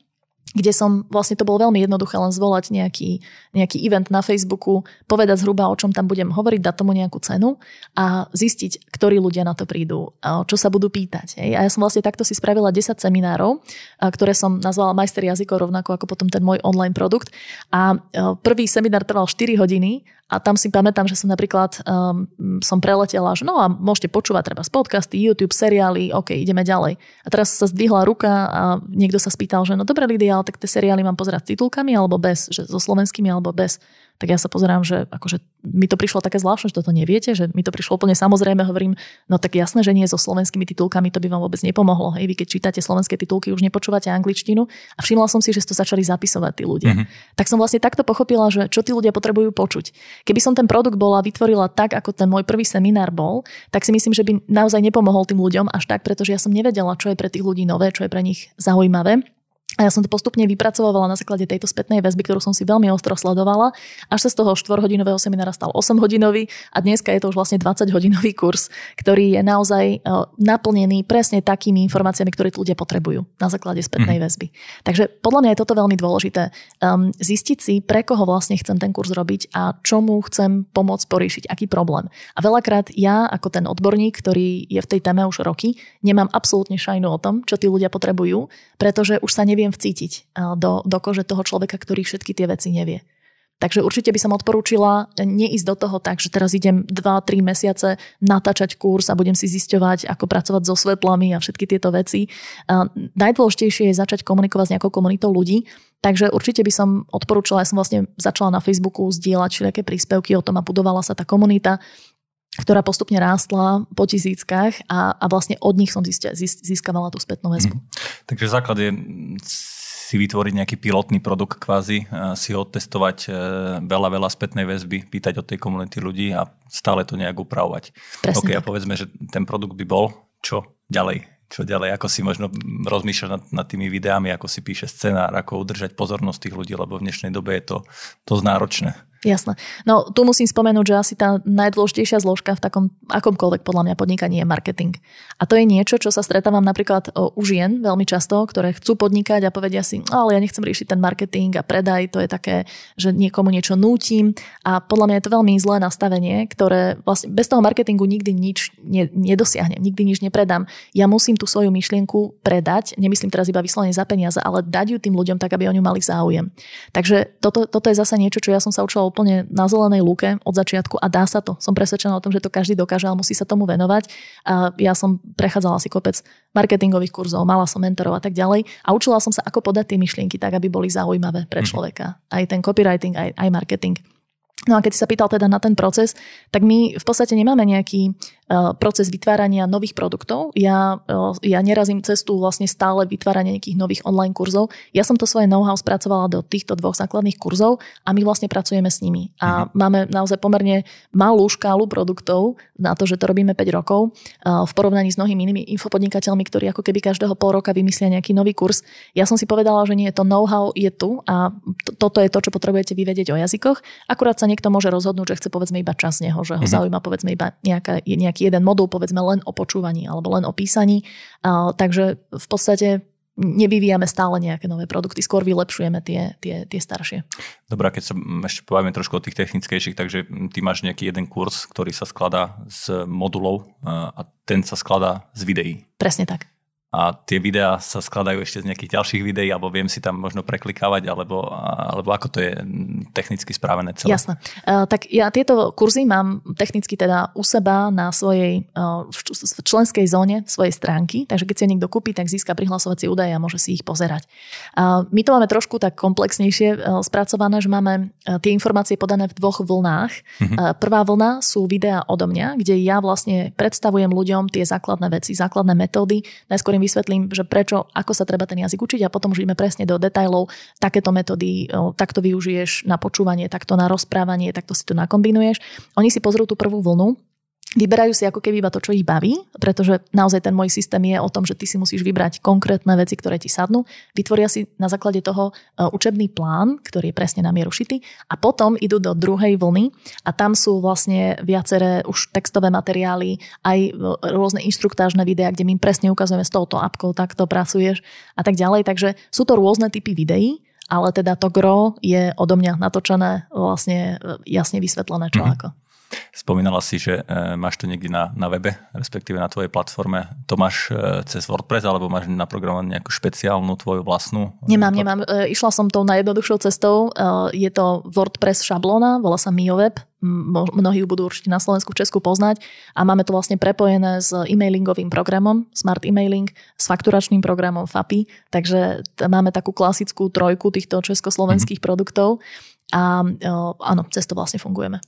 Speaker 3: kde som, vlastne to bolo veľmi jednoduché len zvolať nejaký, nejaký event na Facebooku, povedať zhruba, o čom tam budem hovoriť, dať tomu nejakú cenu a zistiť, ktorí ľudia na to prídu, čo sa budú pýtať. A ja som vlastne takto si spravila 10 seminárov, ktoré som nazvala majster jazykov, rovnako ako potom ten môj online produkt. A prvý seminár trval 4 hodiny a tam si pamätám, že som napríklad um, som preletela, že no a môžete počúvať treba z podcasty, YouTube, seriály, OK, ideme ďalej. A teraz sa zdvihla ruka a niekto sa spýtal, že no dobre Lidia, ale tak tie seriály mám pozerať s titulkami alebo bez, že so slovenskými alebo bez tak ja sa pozerám, že akože mi to prišlo také zvláštne, že toto neviete, že mi to prišlo úplne samozrejme, hovorím, no tak jasné, že nie so slovenskými titulkami, to by vám vôbec nepomohlo. Hej, vy keď čítate slovenské titulky, už nepočúvate angličtinu a všimla som si, že to začali zapisovať tí ľudia. Mm-hmm. Tak som vlastne takto pochopila, že čo tí ľudia potrebujú počuť. Keby som ten produkt bola vytvorila tak, ako ten môj prvý seminár bol, tak si myslím, že by naozaj nepomohol tým ľuďom až tak, pretože ja som nevedela, čo je pre tých ľudí nové, čo je pre nich zaujímavé. A ja som to postupne vypracovala na základe tejto spätnej väzby, ktorú som si veľmi ostro sledovala. Až sa z toho 4-hodinového seminára stal 8-hodinový a dneska je to už vlastne 20-hodinový kurz, ktorý je naozaj e, naplnený presne takými informáciami, ktoré ľudia potrebujú na základe spätnej mm. väzby. Takže podľa mňa je toto veľmi dôležité. Um, zistiť si, pre koho vlastne chcem ten kurz robiť a čomu chcem pomôcť poriešiť, aký problém. A veľakrát ja, ako ten odborník, ktorý je v tej téme už roky, nemám absolútne šajnu o tom, čo tí ľudia potrebujú, pretože už sa neviem viem vcítiť do, do kože toho človeka, ktorý všetky tie veci nevie. Takže určite by som odporúčila neísť do toho tak, že teraz idem 2-3 mesiace natáčať kurz a budem si zisťovať, ako pracovať so svetlami a všetky tieto veci. Najdôležitejšie je začať komunikovať s nejakou komunitou ľudí, takže určite by som odporúčala, ja som vlastne začala na Facebooku zdieľať všelijaké príspevky o tom a budovala sa tá komunita ktorá postupne rástla po tisíckach a, a vlastne od nich som zistia, získavala tú spätnú väzbu. Mm.
Speaker 2: Takže základ je si vytvoriť nejaký pilotný produkt kvázi, si ho testovať e, veľa, veľa spätnej väzby, pýtať od tej komunity ľudí a stále to nejak upravovať.
Speaker 3: Presne
Speaker 2: okay, a povedzme, že ten produkt by bol čo ďalej? Čo ďalej? Ako si možno rozmýšľať nad, nad tými videami, ako si píše scenár, ako udržať pozornosť tých ľudí, lebo v dnešnej dobe je to dosť náročné.
Speaker 3: Jasné. No tu musím spomenúť, že asi tá najdôležitejšia zložka v takom akomkoľvek podľa mňa podnikaní je marketing. A to je niečo, čo sa stretávam napríklad u žien veľmi často, ktoré chcú podnikať a povedia si, ale ja nechcem riešiť ten marketing a predaj, to je také, že niekomu niečo nútim. A podľa mňa je to veľmi zlé nastavenie, ktoré vlastne bez toho marketingu nikdy nič ne, nedosiahnem, nikdy nič nepredám. Ja musím tú svoju myšlienku predať, nemyslím teraz iba vyslovene za peniaze, ale dať ju tým ľuďom tak, aby o ňu mali záujem. Takže toto, toto je zase niečo, čo ja som sa učila úplne na zelenej lúke od začiatku a dá sa to. Som presvedčená o tom, že to každý dokáže, ale musí sa tomu venovať. A ja som prechádzala si kopec marketingových kurzov, mala som mentorov a tak ďalej a učila som sa, ako podať tie myšlienky tak, aby boli zaujímavé pre mhm. človeka. Aj ten copywriting, aj, aj marketing. No a keď si sa pýtal teda na ten proces, tak my v podstate nemáme nejaký proces vytvárania nových produktov. Ja, uh, ja nerazím cestu vlastne stále vytvárania nejakých nových online kurzov. Ja som to svoje know-how spracovala do týchto dvoch základných kurzov a my vlastne pracujeme s nimi. A mhm. máme naozaj pomerne malú škálu produktov na to, že to robíme 5 rokov uh, v porovnaní s mnohými inými infopodnikateľmi, ktorí ako keby každého pol roka vymyslia nejaký nový kurz. Ja som si povedala, že nie, to know-how je tu a to, toto je to, čo potrebujete vyvedieť o jazykoch. Akurát sa niekto môže rozhodnúť, že chce povedzme iba čas neho, že ho mm-hmm. zaujíma povedzme iba nejaká, nejaký jeden modul, povedzme len o počúvaní alebo len o písaní. Takže v podstate nevyvíjame stále nejaké nové produkty, skôr vylepšujeme tie, tie, tie staršie.
Speaker 2: Dobre, keď sa ešte povieme trošku o tých technickejších, takže ty máš nejaký jeden kurz, ktorý sa skladá z modulov a ten sa skladá z videí.
Speaker 3: Presne tak.
Speaker 2: A tie videá sa skladajú ešte z nejakých ďalších videí, alebo viem si tam možno preklikávať, alebo, alebo ako to je technicky správené celé?
Speaker 3: Jasné. Uh, tak ja tieto kurzy mám technicky teda u seba na svojej uh, v členskej zóne svojej stránky, takže keď si niekto kúpi, tak získa prihlasovacie údaje a môže si ich pozerať. Uh, my to máme trošku tak komplexnejšie uh, spracované, že máme uh, tie informácie podané v dvoch vlnách. Uh-huh. Uh, prvá vlna sú videá odo mňa, kde ja vlastne predstavujem ľuďom tie základné veci, základné metódy. Najskôr im vysvetlím, že prečo, ako sa treba ten jazyk učiť a potom už ideme presne do detajlov. Takéto metódy, takto využiješ na počúvanie, takto na rozprávanie, takto si to nakombinuješ. Oni si pozrú tú prvú vlnu Vyberajú si ako keby iba to, čo ich baví, pretože naozaj ten môj systém je o tom, že ty si musíš vybrať konkrétne veci, ktoré ti sadnú. Vytvoria si na základe toho e, učebný plán, ktorý je presne na mieru šity a potom idú do druhej vlny a tam sú vlastne viaceré už textové materiály, aj e, rôzne inštruktážne videá, kde my presne ukazujeme s touto apkou, takto pracuješ a tak ďalej. Takže sú to rôzne typy videí, ale teda to gro je odo mňa natočené, vlastne e, jasne vysvetlené čo mm-hmm. ako.
Speaker 2: Spomínala si, že e, máš to niekde na, na webe, respektíve na tvojej platforme. To máš e, cez WordPress alebo máš naprogramovanú nejakú špeciálnu tvoju vlastnú?
Speaker 3: Nemám, nemám. E, išla som tou najjednoduchšou cestou. Je to WordPress šablóna, volá sa MioWeb. Mnohí ju budú určite na Slovensku, v Česku poznať. A máme to vlastne prepojené s e-mailingovým programom, Smart Emailing, s fakturačným programom FAPI. Takže máme takú klasickú trojku týchto československých mm-hmm. produktov a áno, cez to vlastne fungujeme.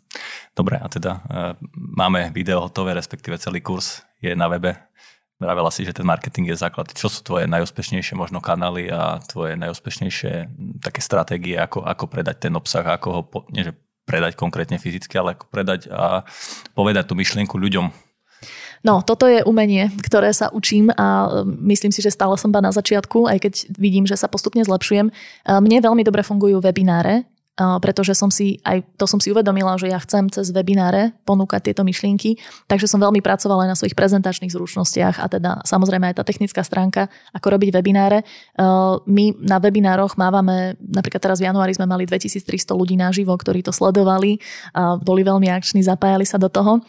Speaker 2: Dobre, a teda e, máme video hotové, respektíve celý kurz je na webe. Vravela si, že ten marketing je základ. Čo sú tvoje najúspešnejšie možno kanály a tvoje najúspešnejšie také stratégie, ako, ako predať ten obsah, ako ho, nie že predať konkrétne fyzicky, ale ako predať a povedať tú myšlienku ľuďom,
Speaker 3: No, toto je umenie, ktoré sa učím a myslím si, že stále som ba na začiatku, aj keď vidím, že sa postupne zlepšujem. Mne veľmi dobre fungujú webináre, pretože som si, aj to som si uvedomila, že ja chcem cez webináre ponúkať tieto myšlienky, takže som veľmi pracovala aj na svojich prezentačných zručnostiach a teda samozrejme aj tá technická stránka, ako robiť webináre. My na webinároch mávame, napríklad teraz v januári sme mali 2300 ľudí naživo, ktorí to sledovali, boli veľmi akční, zapájali sa do toho.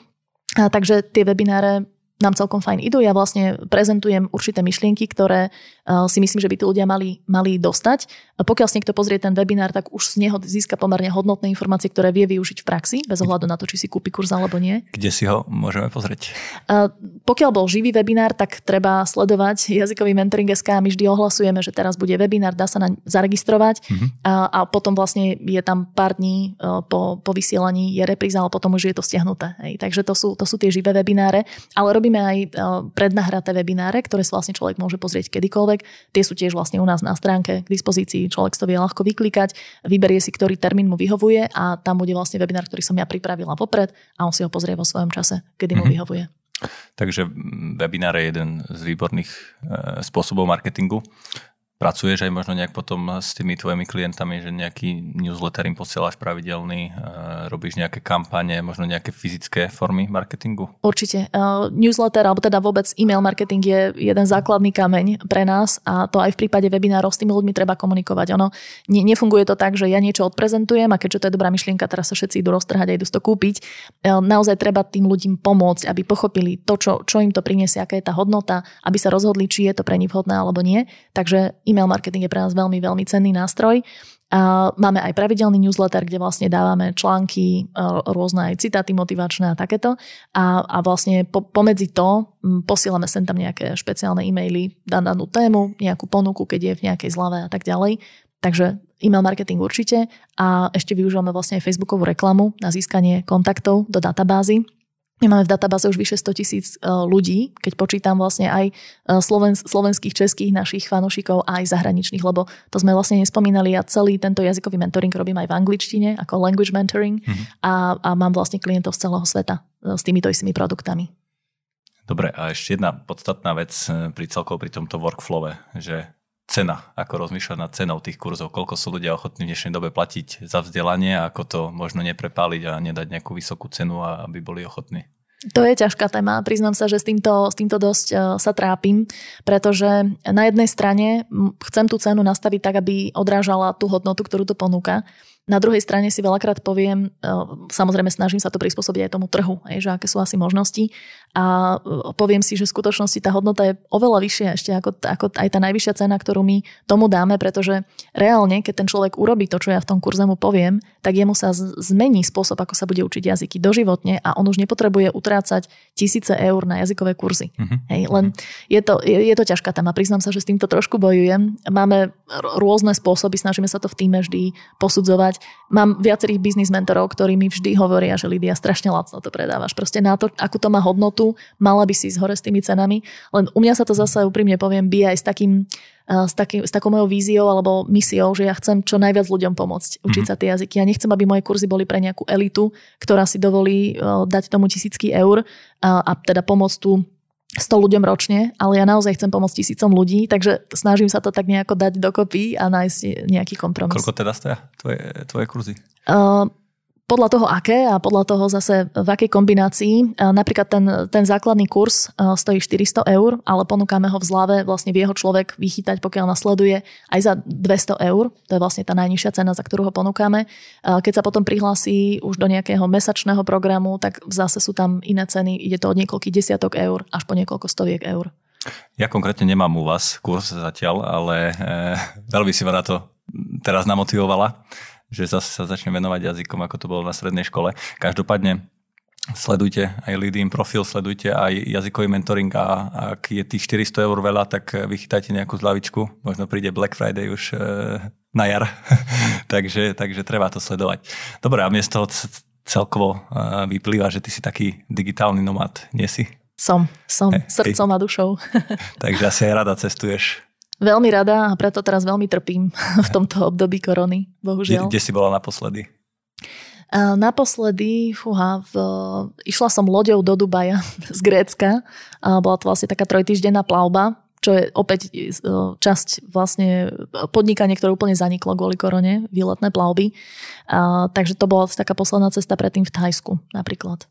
Speaker 3: Takže tie webináre nám celkom fajn idú. Ja vlastne prezentujem určité myšlienky, ktoré uh, si myslím, že by tí ľudia mali, mali dostať. Pokiaľ si niekto pozrie ten webinár, tak už z neho získa pomerne hodnotné informácie, ktoré vie využiť v praxi, bez ohľadu na to, či si kúpi kurz alebo nie.
Speaker 2: Kde si ho môžeme pozrieť?
Speaker 3: Uh, pokiaľ bol živý webinár, tak treba sledovať jazykový mentoring SK. My vždy ohlasujeme, že teraz bude webinár, dá sa na zaregistrovať uh-huh. a, a potom vlastne je tam pár dní uh, po, po vysielaní je repríza, ale potom už je to stiahnuté. Hej. Takže to sú, to sú tie živé webináre, ale robím robíme aj e, prednahraté webináre, ktoré si vlastne človek môže pozrieť kedykoľvek. Tie sú tiež vlastne u nás na stránke k dispozícii. Človek to vie ľahko vyklikať, vyberie si, ktorý termín mu vyhovuje a tam bude vlastne webinár, ktorý som ja pripravila vopred a on si ho pozrie vo svojom čase, kedy mu mm-hmm. vyhovuje.
Speaker 2: Takže webinár je jeden z výborných e, spôsobov marketingu. Pracuješ aj možno nejak potom s tými tvojimi klientami, že nejaký newsletter im posielaš pravidelný, uh, robíš nejaké kampane, možno nejaké fyzické formy marketingu?
Speaker 3: Určite. Uh, newsletter, alebo teda vôbec e-mail marketing je jeden základný kameň pre nás a to aj v prípade webinárov s tými ľuďmi treba komunikovať. Ono ne, nefunguje to tak, že ja niečo odprezentujem a keďže to je dobrá myšlienka, teraz sa všetci idú roztrhať a idú to kúpiť. Uh, naozaj treba tým ľuďom pomôcť, aby pochopili to, čo, čo im to priniesie, aká je tá hodnota, aby sa rozhodli, či je to pre nich vhodné alebo nie. Takže e-mail marketing je pre nás veľmi, veľmi cenný nástroj. Máme aj pravidelný newsletter, kde vlastne dávame články, rôzne aj citáty motivačné a takéto. A, a vlastne po, pomedzi to posielame sem tam nejaké špeciálne e-maily na danú tému, nejakú ponuku, keď je v nejakej zlave a tak ďalej. Takže e-mail marketing určite a ešte využívame vlastne aj Facebookovú reklamu na získanie kontaktov do databázy my máme v databáze už vyše 100 tisíc e, ľudí, keď počítam vlastne aj e, sloven, slovenských, českých našich fanošikov a aj zahraničných, lebo to sme vlastne nespomínali. Ja celý tento jazykový mentoring robím aj v angličtine ako language mentoring mm-hmm. a, a mám vlastne klientov z celého sveta e, s týmito istými produktami.
Speaker 2: Dobre, a ešte jedna podstatná vec pri celkovo pri tomto workflowe, že cena, ako rozmýšľať nad cenou tých kurzov, koľko sú ľudia ochotní v dnešnej dobe platiť za vzdelanie, ako to možno neprepáliť a nedať nejakú vysokú cenu, aby boli ochotní.
Speaker 3: To je ťažká téma. Priznám sa, že s týmto, s týmto dosť uh, sa trápim, pretože na jednej strane chcem tú cenu nastaviť tak, aby odrážala tú hodnotu, ktorú to ponúka. Na druhej strane si veľakrát poviem, e, samozrejme snažím sa to prispôsobiť aj tomu trhu, že aké sú asi možnosti a e, poviem si, že v skutočnosti tá hodnota je oveľa vyššia ešte ako, ako aj tá najvyššia cena, ktorú my tomu dáme, pretože reálne, keď ten človek urobí to, čo ja v tom kurze mu poviem, tak jemu sa zmení spôsob, ako sa bude učiť jazyky doživotne a on už nepotrebuje utrácať tisíce eur na jazykové kurzy. Uh-huh. Hej, len je to, je, je to ťažká téma, priznám sa, že s týmto trošku bojujem. Máme rôzne spôsoby, snažíme sa to v týme vždy posudzovať Mám viacerých biznis mentorov, ktorí mi vždy hovoria, že Lidia, strašne lacno to predávaš. Proste na to, akú to má hodnotu, mala by si ísť hore s tými cenami. Len u mňa sa to zase úprimne poviem, by aj s takým s, taký, s takou mojou víziou alebo misiou, že ja chcem čo najviac ľuďom pomôcť učiť mm-hmm. sa tie jazyky. Ja nechcem, aby moje kurzy boli pre nejakú elitu, ktorá si dovolí dať tomu tisícky eur a, a teda pomôcť tu 100 ľuďom ročne, ale ja naozaj chcem pomôcť tisícom ľudí, takže snažím sa to tak nejako dať dokopy a nájsť nejaký kompromis.
Speaker 2: Koľko teda stoja tvoje, tvoje kurzy?
Speaker 3: Uh, podľa toho aké a podľa toho zase v akej kombinácii. Napríklad ten, ten základný kurz stojí 400 eur, ale ponúkame ho v zlave, vlastne vie ho človek vychytať, pokiaľ nasleduje aj za 200 eur. To je vlastne tá najnižšia cena, za ktorú ho ponúkame. Keď sa potom prihlási už do nejakého mesačného programu, tak zase sú tam iné ceny. Ide to od niekoľkých desiatok eur až po niekoľko stoviek eur.
Speaker 2: Ja konkrétne nemám u vás kurz zatiaľ, ale e, veľmi si ma na to teraz namotivovala že zase sa začne venovať jazykom, ako to bolo na strednej škole. Každopádne sledujte aj LinkedIn profil, sledujte aj jazykový mentoring a ak je tých 400 eur veľa, tak vychytajte nejakú zľavičku. Možno príde Black Friday už e, na jar. (laughs) takže, takže treba to sledovať. Dobre, a mne z toho celkovo e, vyplýva, že ty si taký digitálny nomad, nie si?
Speaker 3: Som, som, hey, srdcom a dušou. (laughs)
Speaker 2: takže asi aj rada cestuješ.
Speaker 3: Veľmi rada a preto teraz veľmi trpím (laughs) v tomto období korony, bohužiaľ.
Speaker 2: Kde, kde si bola naposledy?
Speaker 3: naposledy, fúha, v, išla som loďou do Dubaja (laughs) z Grécka. A bola to vlastne taká trojtýždenná plavba, čo je opäť e, časť vlastne podnikanie, ktoré úplne zaniklo kvôli korone, výletné plavby. A, takže to bola taká posledná cesta predtým v Thajsku napríklad.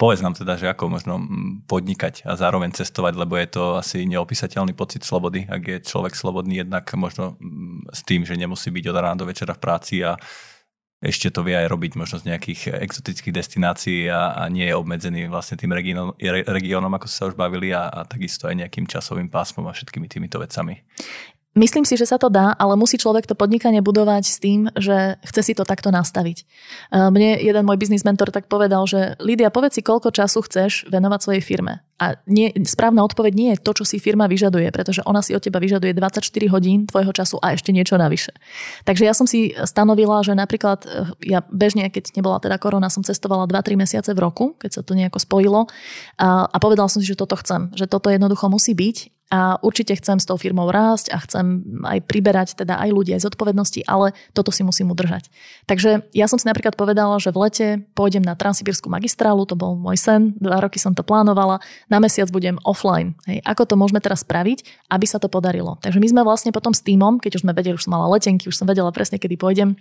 Speaker 2: Povedz nám teda, že ako možno podnikať a zároveň cestovať, lebo je to asi neopísateľný pocit slobody, ak je človek slobodný jednak možno s tým, že nemusí byť od rána do večera v práci a ešte to vie aj robiť možno z nejakých exotických destinácií a, a nie je obmedzený vlastne tým regiónom, regiónom ako sa už bavili a, a takisto aj nejakým časovým pásmom a všetkými týmito vecami.
Speaker 3: Myslím si, že sa to dá, ale musí človek to podnikanie budovať s tým, že chce si to takto nastaviť. Mne jeden môj biznis mentor tak povedal, že Lídia, povedz si, koľko času chceš venovať svojej firme. A nie, správna odpoveď nie je to, čo si firma vyžaduje, pretože ona si od teba vyžaduje 24 hodín tvojho času a ešte niečo navyše. Takže ja som si stanovila, že napríklad eh, ja bežne, keď nebola teda korona, som cestovala 2-3 mesiace v roku, keď sa to nejako spojilo a, a povedala som si, že toto chcem, že toto jednoducho musí byť a určite chcem s tou firmou rásť a chcem aj priberať teda aj ľudí, aj zodpovednosti, ale toto si musím udržať. Takže ja som si napríklad povedala, že v lete pôjdem na Transsibirskú magistrálu, to bol môj sen, dva roky som to plánovala, na mesiac budem offline. Hej, ako to môžeme teraz spraviť, aby sa to podarilo. Takže my sme vlastne potom s týmom, keď už sme vedeli, už som mala letenky, už som vedela presne, kedy pôjdem,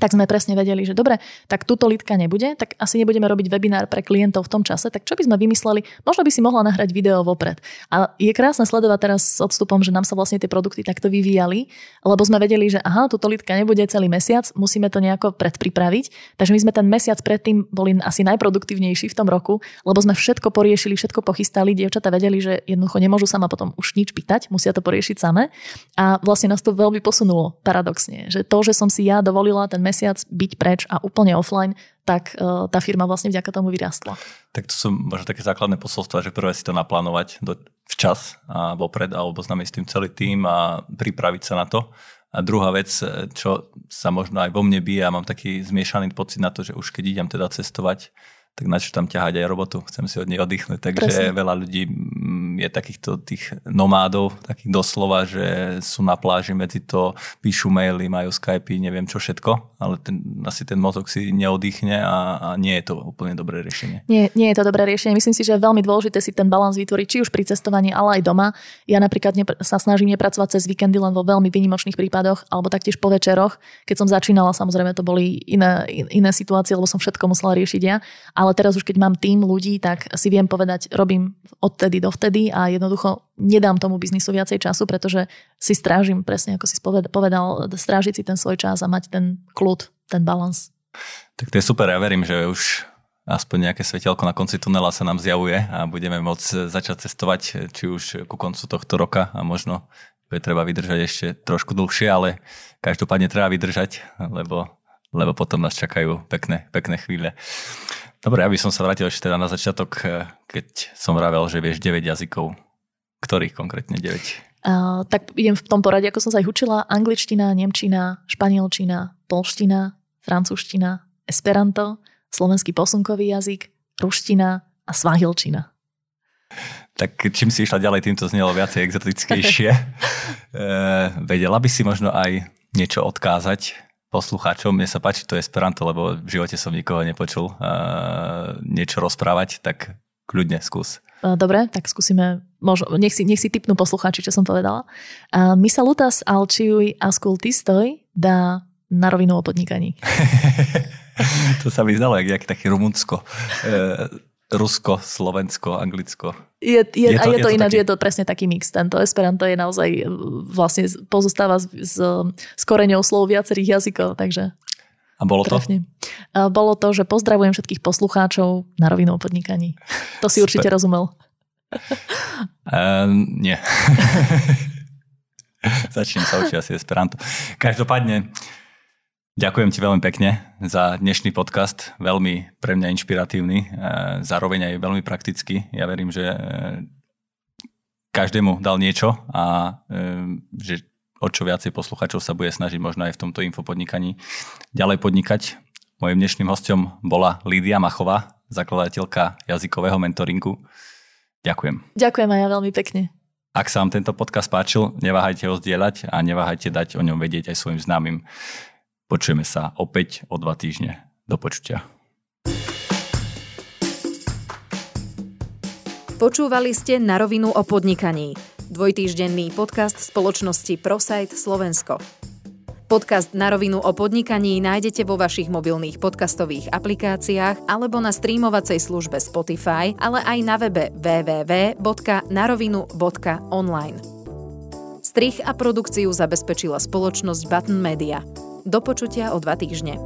Speaker 3: tak sme presne vedeli, že dobre, tak túto litka nebude, tak asi nebudeme robiť webinár pre klientov v tom čase, tak čo by sme vymysleli? Možno by si mohla nahrať video vopred. A je krásne sledovať teraz s odstupom, že nám sa vlastne tie produkty takto vyvíjali, lebo sme vedeli, že aha, túto litka nebude celý mesiac, musíme to nejako predpripraviť. Takže my sme ten mesiac predtým boli asi najproduktívnejší v tom roku, lebo sme všetko poriešili, všetko pochystali, dievčatá vedeli, že jednoducho nemôžu sa ma potom už nič pýtať, musia to poriešiť same. A vlastne nás to veľmi posunulo paradoxne, že to, že som si ja dovolila ten mesiac byť preč a úplne offline, tak uh, tá firma vlastne vďaka tomu vyrástla.
Speaker 2: Tak to sú možno také základné posolstva, že prvé si to naplánovať do, včas a vopred alebo znamená s tým celý tým a pripraviť sa na to. A druhá vec, čo sa možno aj vo mne bije, ja mám taký zmiešaný pocit na to, že už keď idem teda cestovať, tak na čo tam ťahať aj robotu, chcem si od nej oddychnúť. Takže Presne. veľa ľudí mm, je takýchto tých nomádov, takých doslova, že sú na pláži medzi to, píšu maily, majú Skype, neviem čo všetko, ale ten, asi ten mozog si neoddychne a, a nie je to úplne dobré riešenie.
Speaker 3: Nie, nie je to dobré riešenie. Myslím si, že je veľmi dôležité si ten balans vytvoriť, či už pri cestovaní, ale aj doma. Ja napríklad nepr- sa snažím nepracovať cez víkendy len vo veľmi výnimočných prípadoch, alebo taktiež po večeroch. Keď som začínala, samozrejme to boli iné, iné situácie, lebo som všetko musela riešiť ja, ale teraz už keď mám tým ľudí, tak si viem povedať, robím odtedy do vtedy a jednoducho nedám tomu biznisu viacej času, pretože si strážim presne, ako si povedal, strážiť si ten svoj čas a mať ten kľud ten balans.
Speaker 2: Tak to je super, ja verím, že už aspoň nejaké svetelko na konci tunela sa nám zjavuje a budeme môcť začať cestovať či už ku koncu tohto roka a možno je treba vydržať ešte trošku dlhšie, ale každopádne treba vydržať, lebo, lebo potom nás čakajú pekné, pekné chvíle. Dobre, aby som sa vrátil ešte teda na začiatok, keď som vravel, že vieš 9 jazykov. Ktorých konkrétne 9?
Speaker 3: Uh, tak idem v tom poradí, ako som sa ich učila. Angličtina, nemčina, španielčina, polština, francúzština, esperanto, slovenský posunkový jazyk, ruština a svahilčina.
Speaker 2: Tak čím si išla ďalej, tým to znelo viacej exotickejšie. (laughs) e, vedela by si možno aj niečo odkázať poslucháčom. Mne sa páči to Esperanto, lebo v živote som nikoho nepočul e, niečo rozprávať, tak kľudne skús.
Speaker 3: Dobre, tak skúsime, možno, nech, si, nech si typnú poslucháči, čo som povedala. Uh, my sa lutas alčiuj askultistoj dá na rovinu o podnikaní. (laughs)
Speaker 2: to sa mi zdalo, jak, jak také Rumunsko. Uh, Rusko, Slovensko, Anglicko.
Speaker 3: Je, je, je to, a je, je to, to ináč, taký... je to presne taký mix. Tento Esperanto je naozaj e, vlastne pozostáva z, z, z koreňou slov viacerých jazykov, takže
Speaker 2: a bolo to?
Speaker 3: Trefne. Bolo to, že pozdravujem všetkých poslucháčov na rovinu o podnikaní. To si Super. určite rozumel.
Speaker 2: Uh, (laughs) nie. (laughs) Začnem sa učiť asi Esperanto. Každopádne, ďakujem ti veľmi pekne za dnešný podcast. Veľmi pre mňa inšpiratívny, zároveň aj veľmi praktický. Ja verím, že každému dal niečo a že o čo viacej posluchačov sa bude snažiť možno aj v tomto infopodnikaní ďalej podnikať. Mojím dnešným hostom bola Lídia Machová, zakladateľka jazykového mentoringu. Ďakujem.
Speaker 3: Ďakujem aj ja veľmi pekne.
Speaker 2: Ak sa vám tento podcast páčil, neváhajte ho zdieľať a neváhajte dať o ňom vedieť aj svojim známym. Počujeme sa opäť o dva týždne. Do počutia.
Speaker 1: Počúvali ste na rovinu o podnikaní dvojtýždenný podcast spoločnosti ProSite Slovensko. Podcast na rovinu o podnikaní nájdete vo vašich mobilných podcastových aplikáciách alebo na streamovacej službe Spotify, ale aj na webe www.narovinu.online. Strich a produkciu zabezpečila spoločnosť Button Media. Do počutia o dva týždne.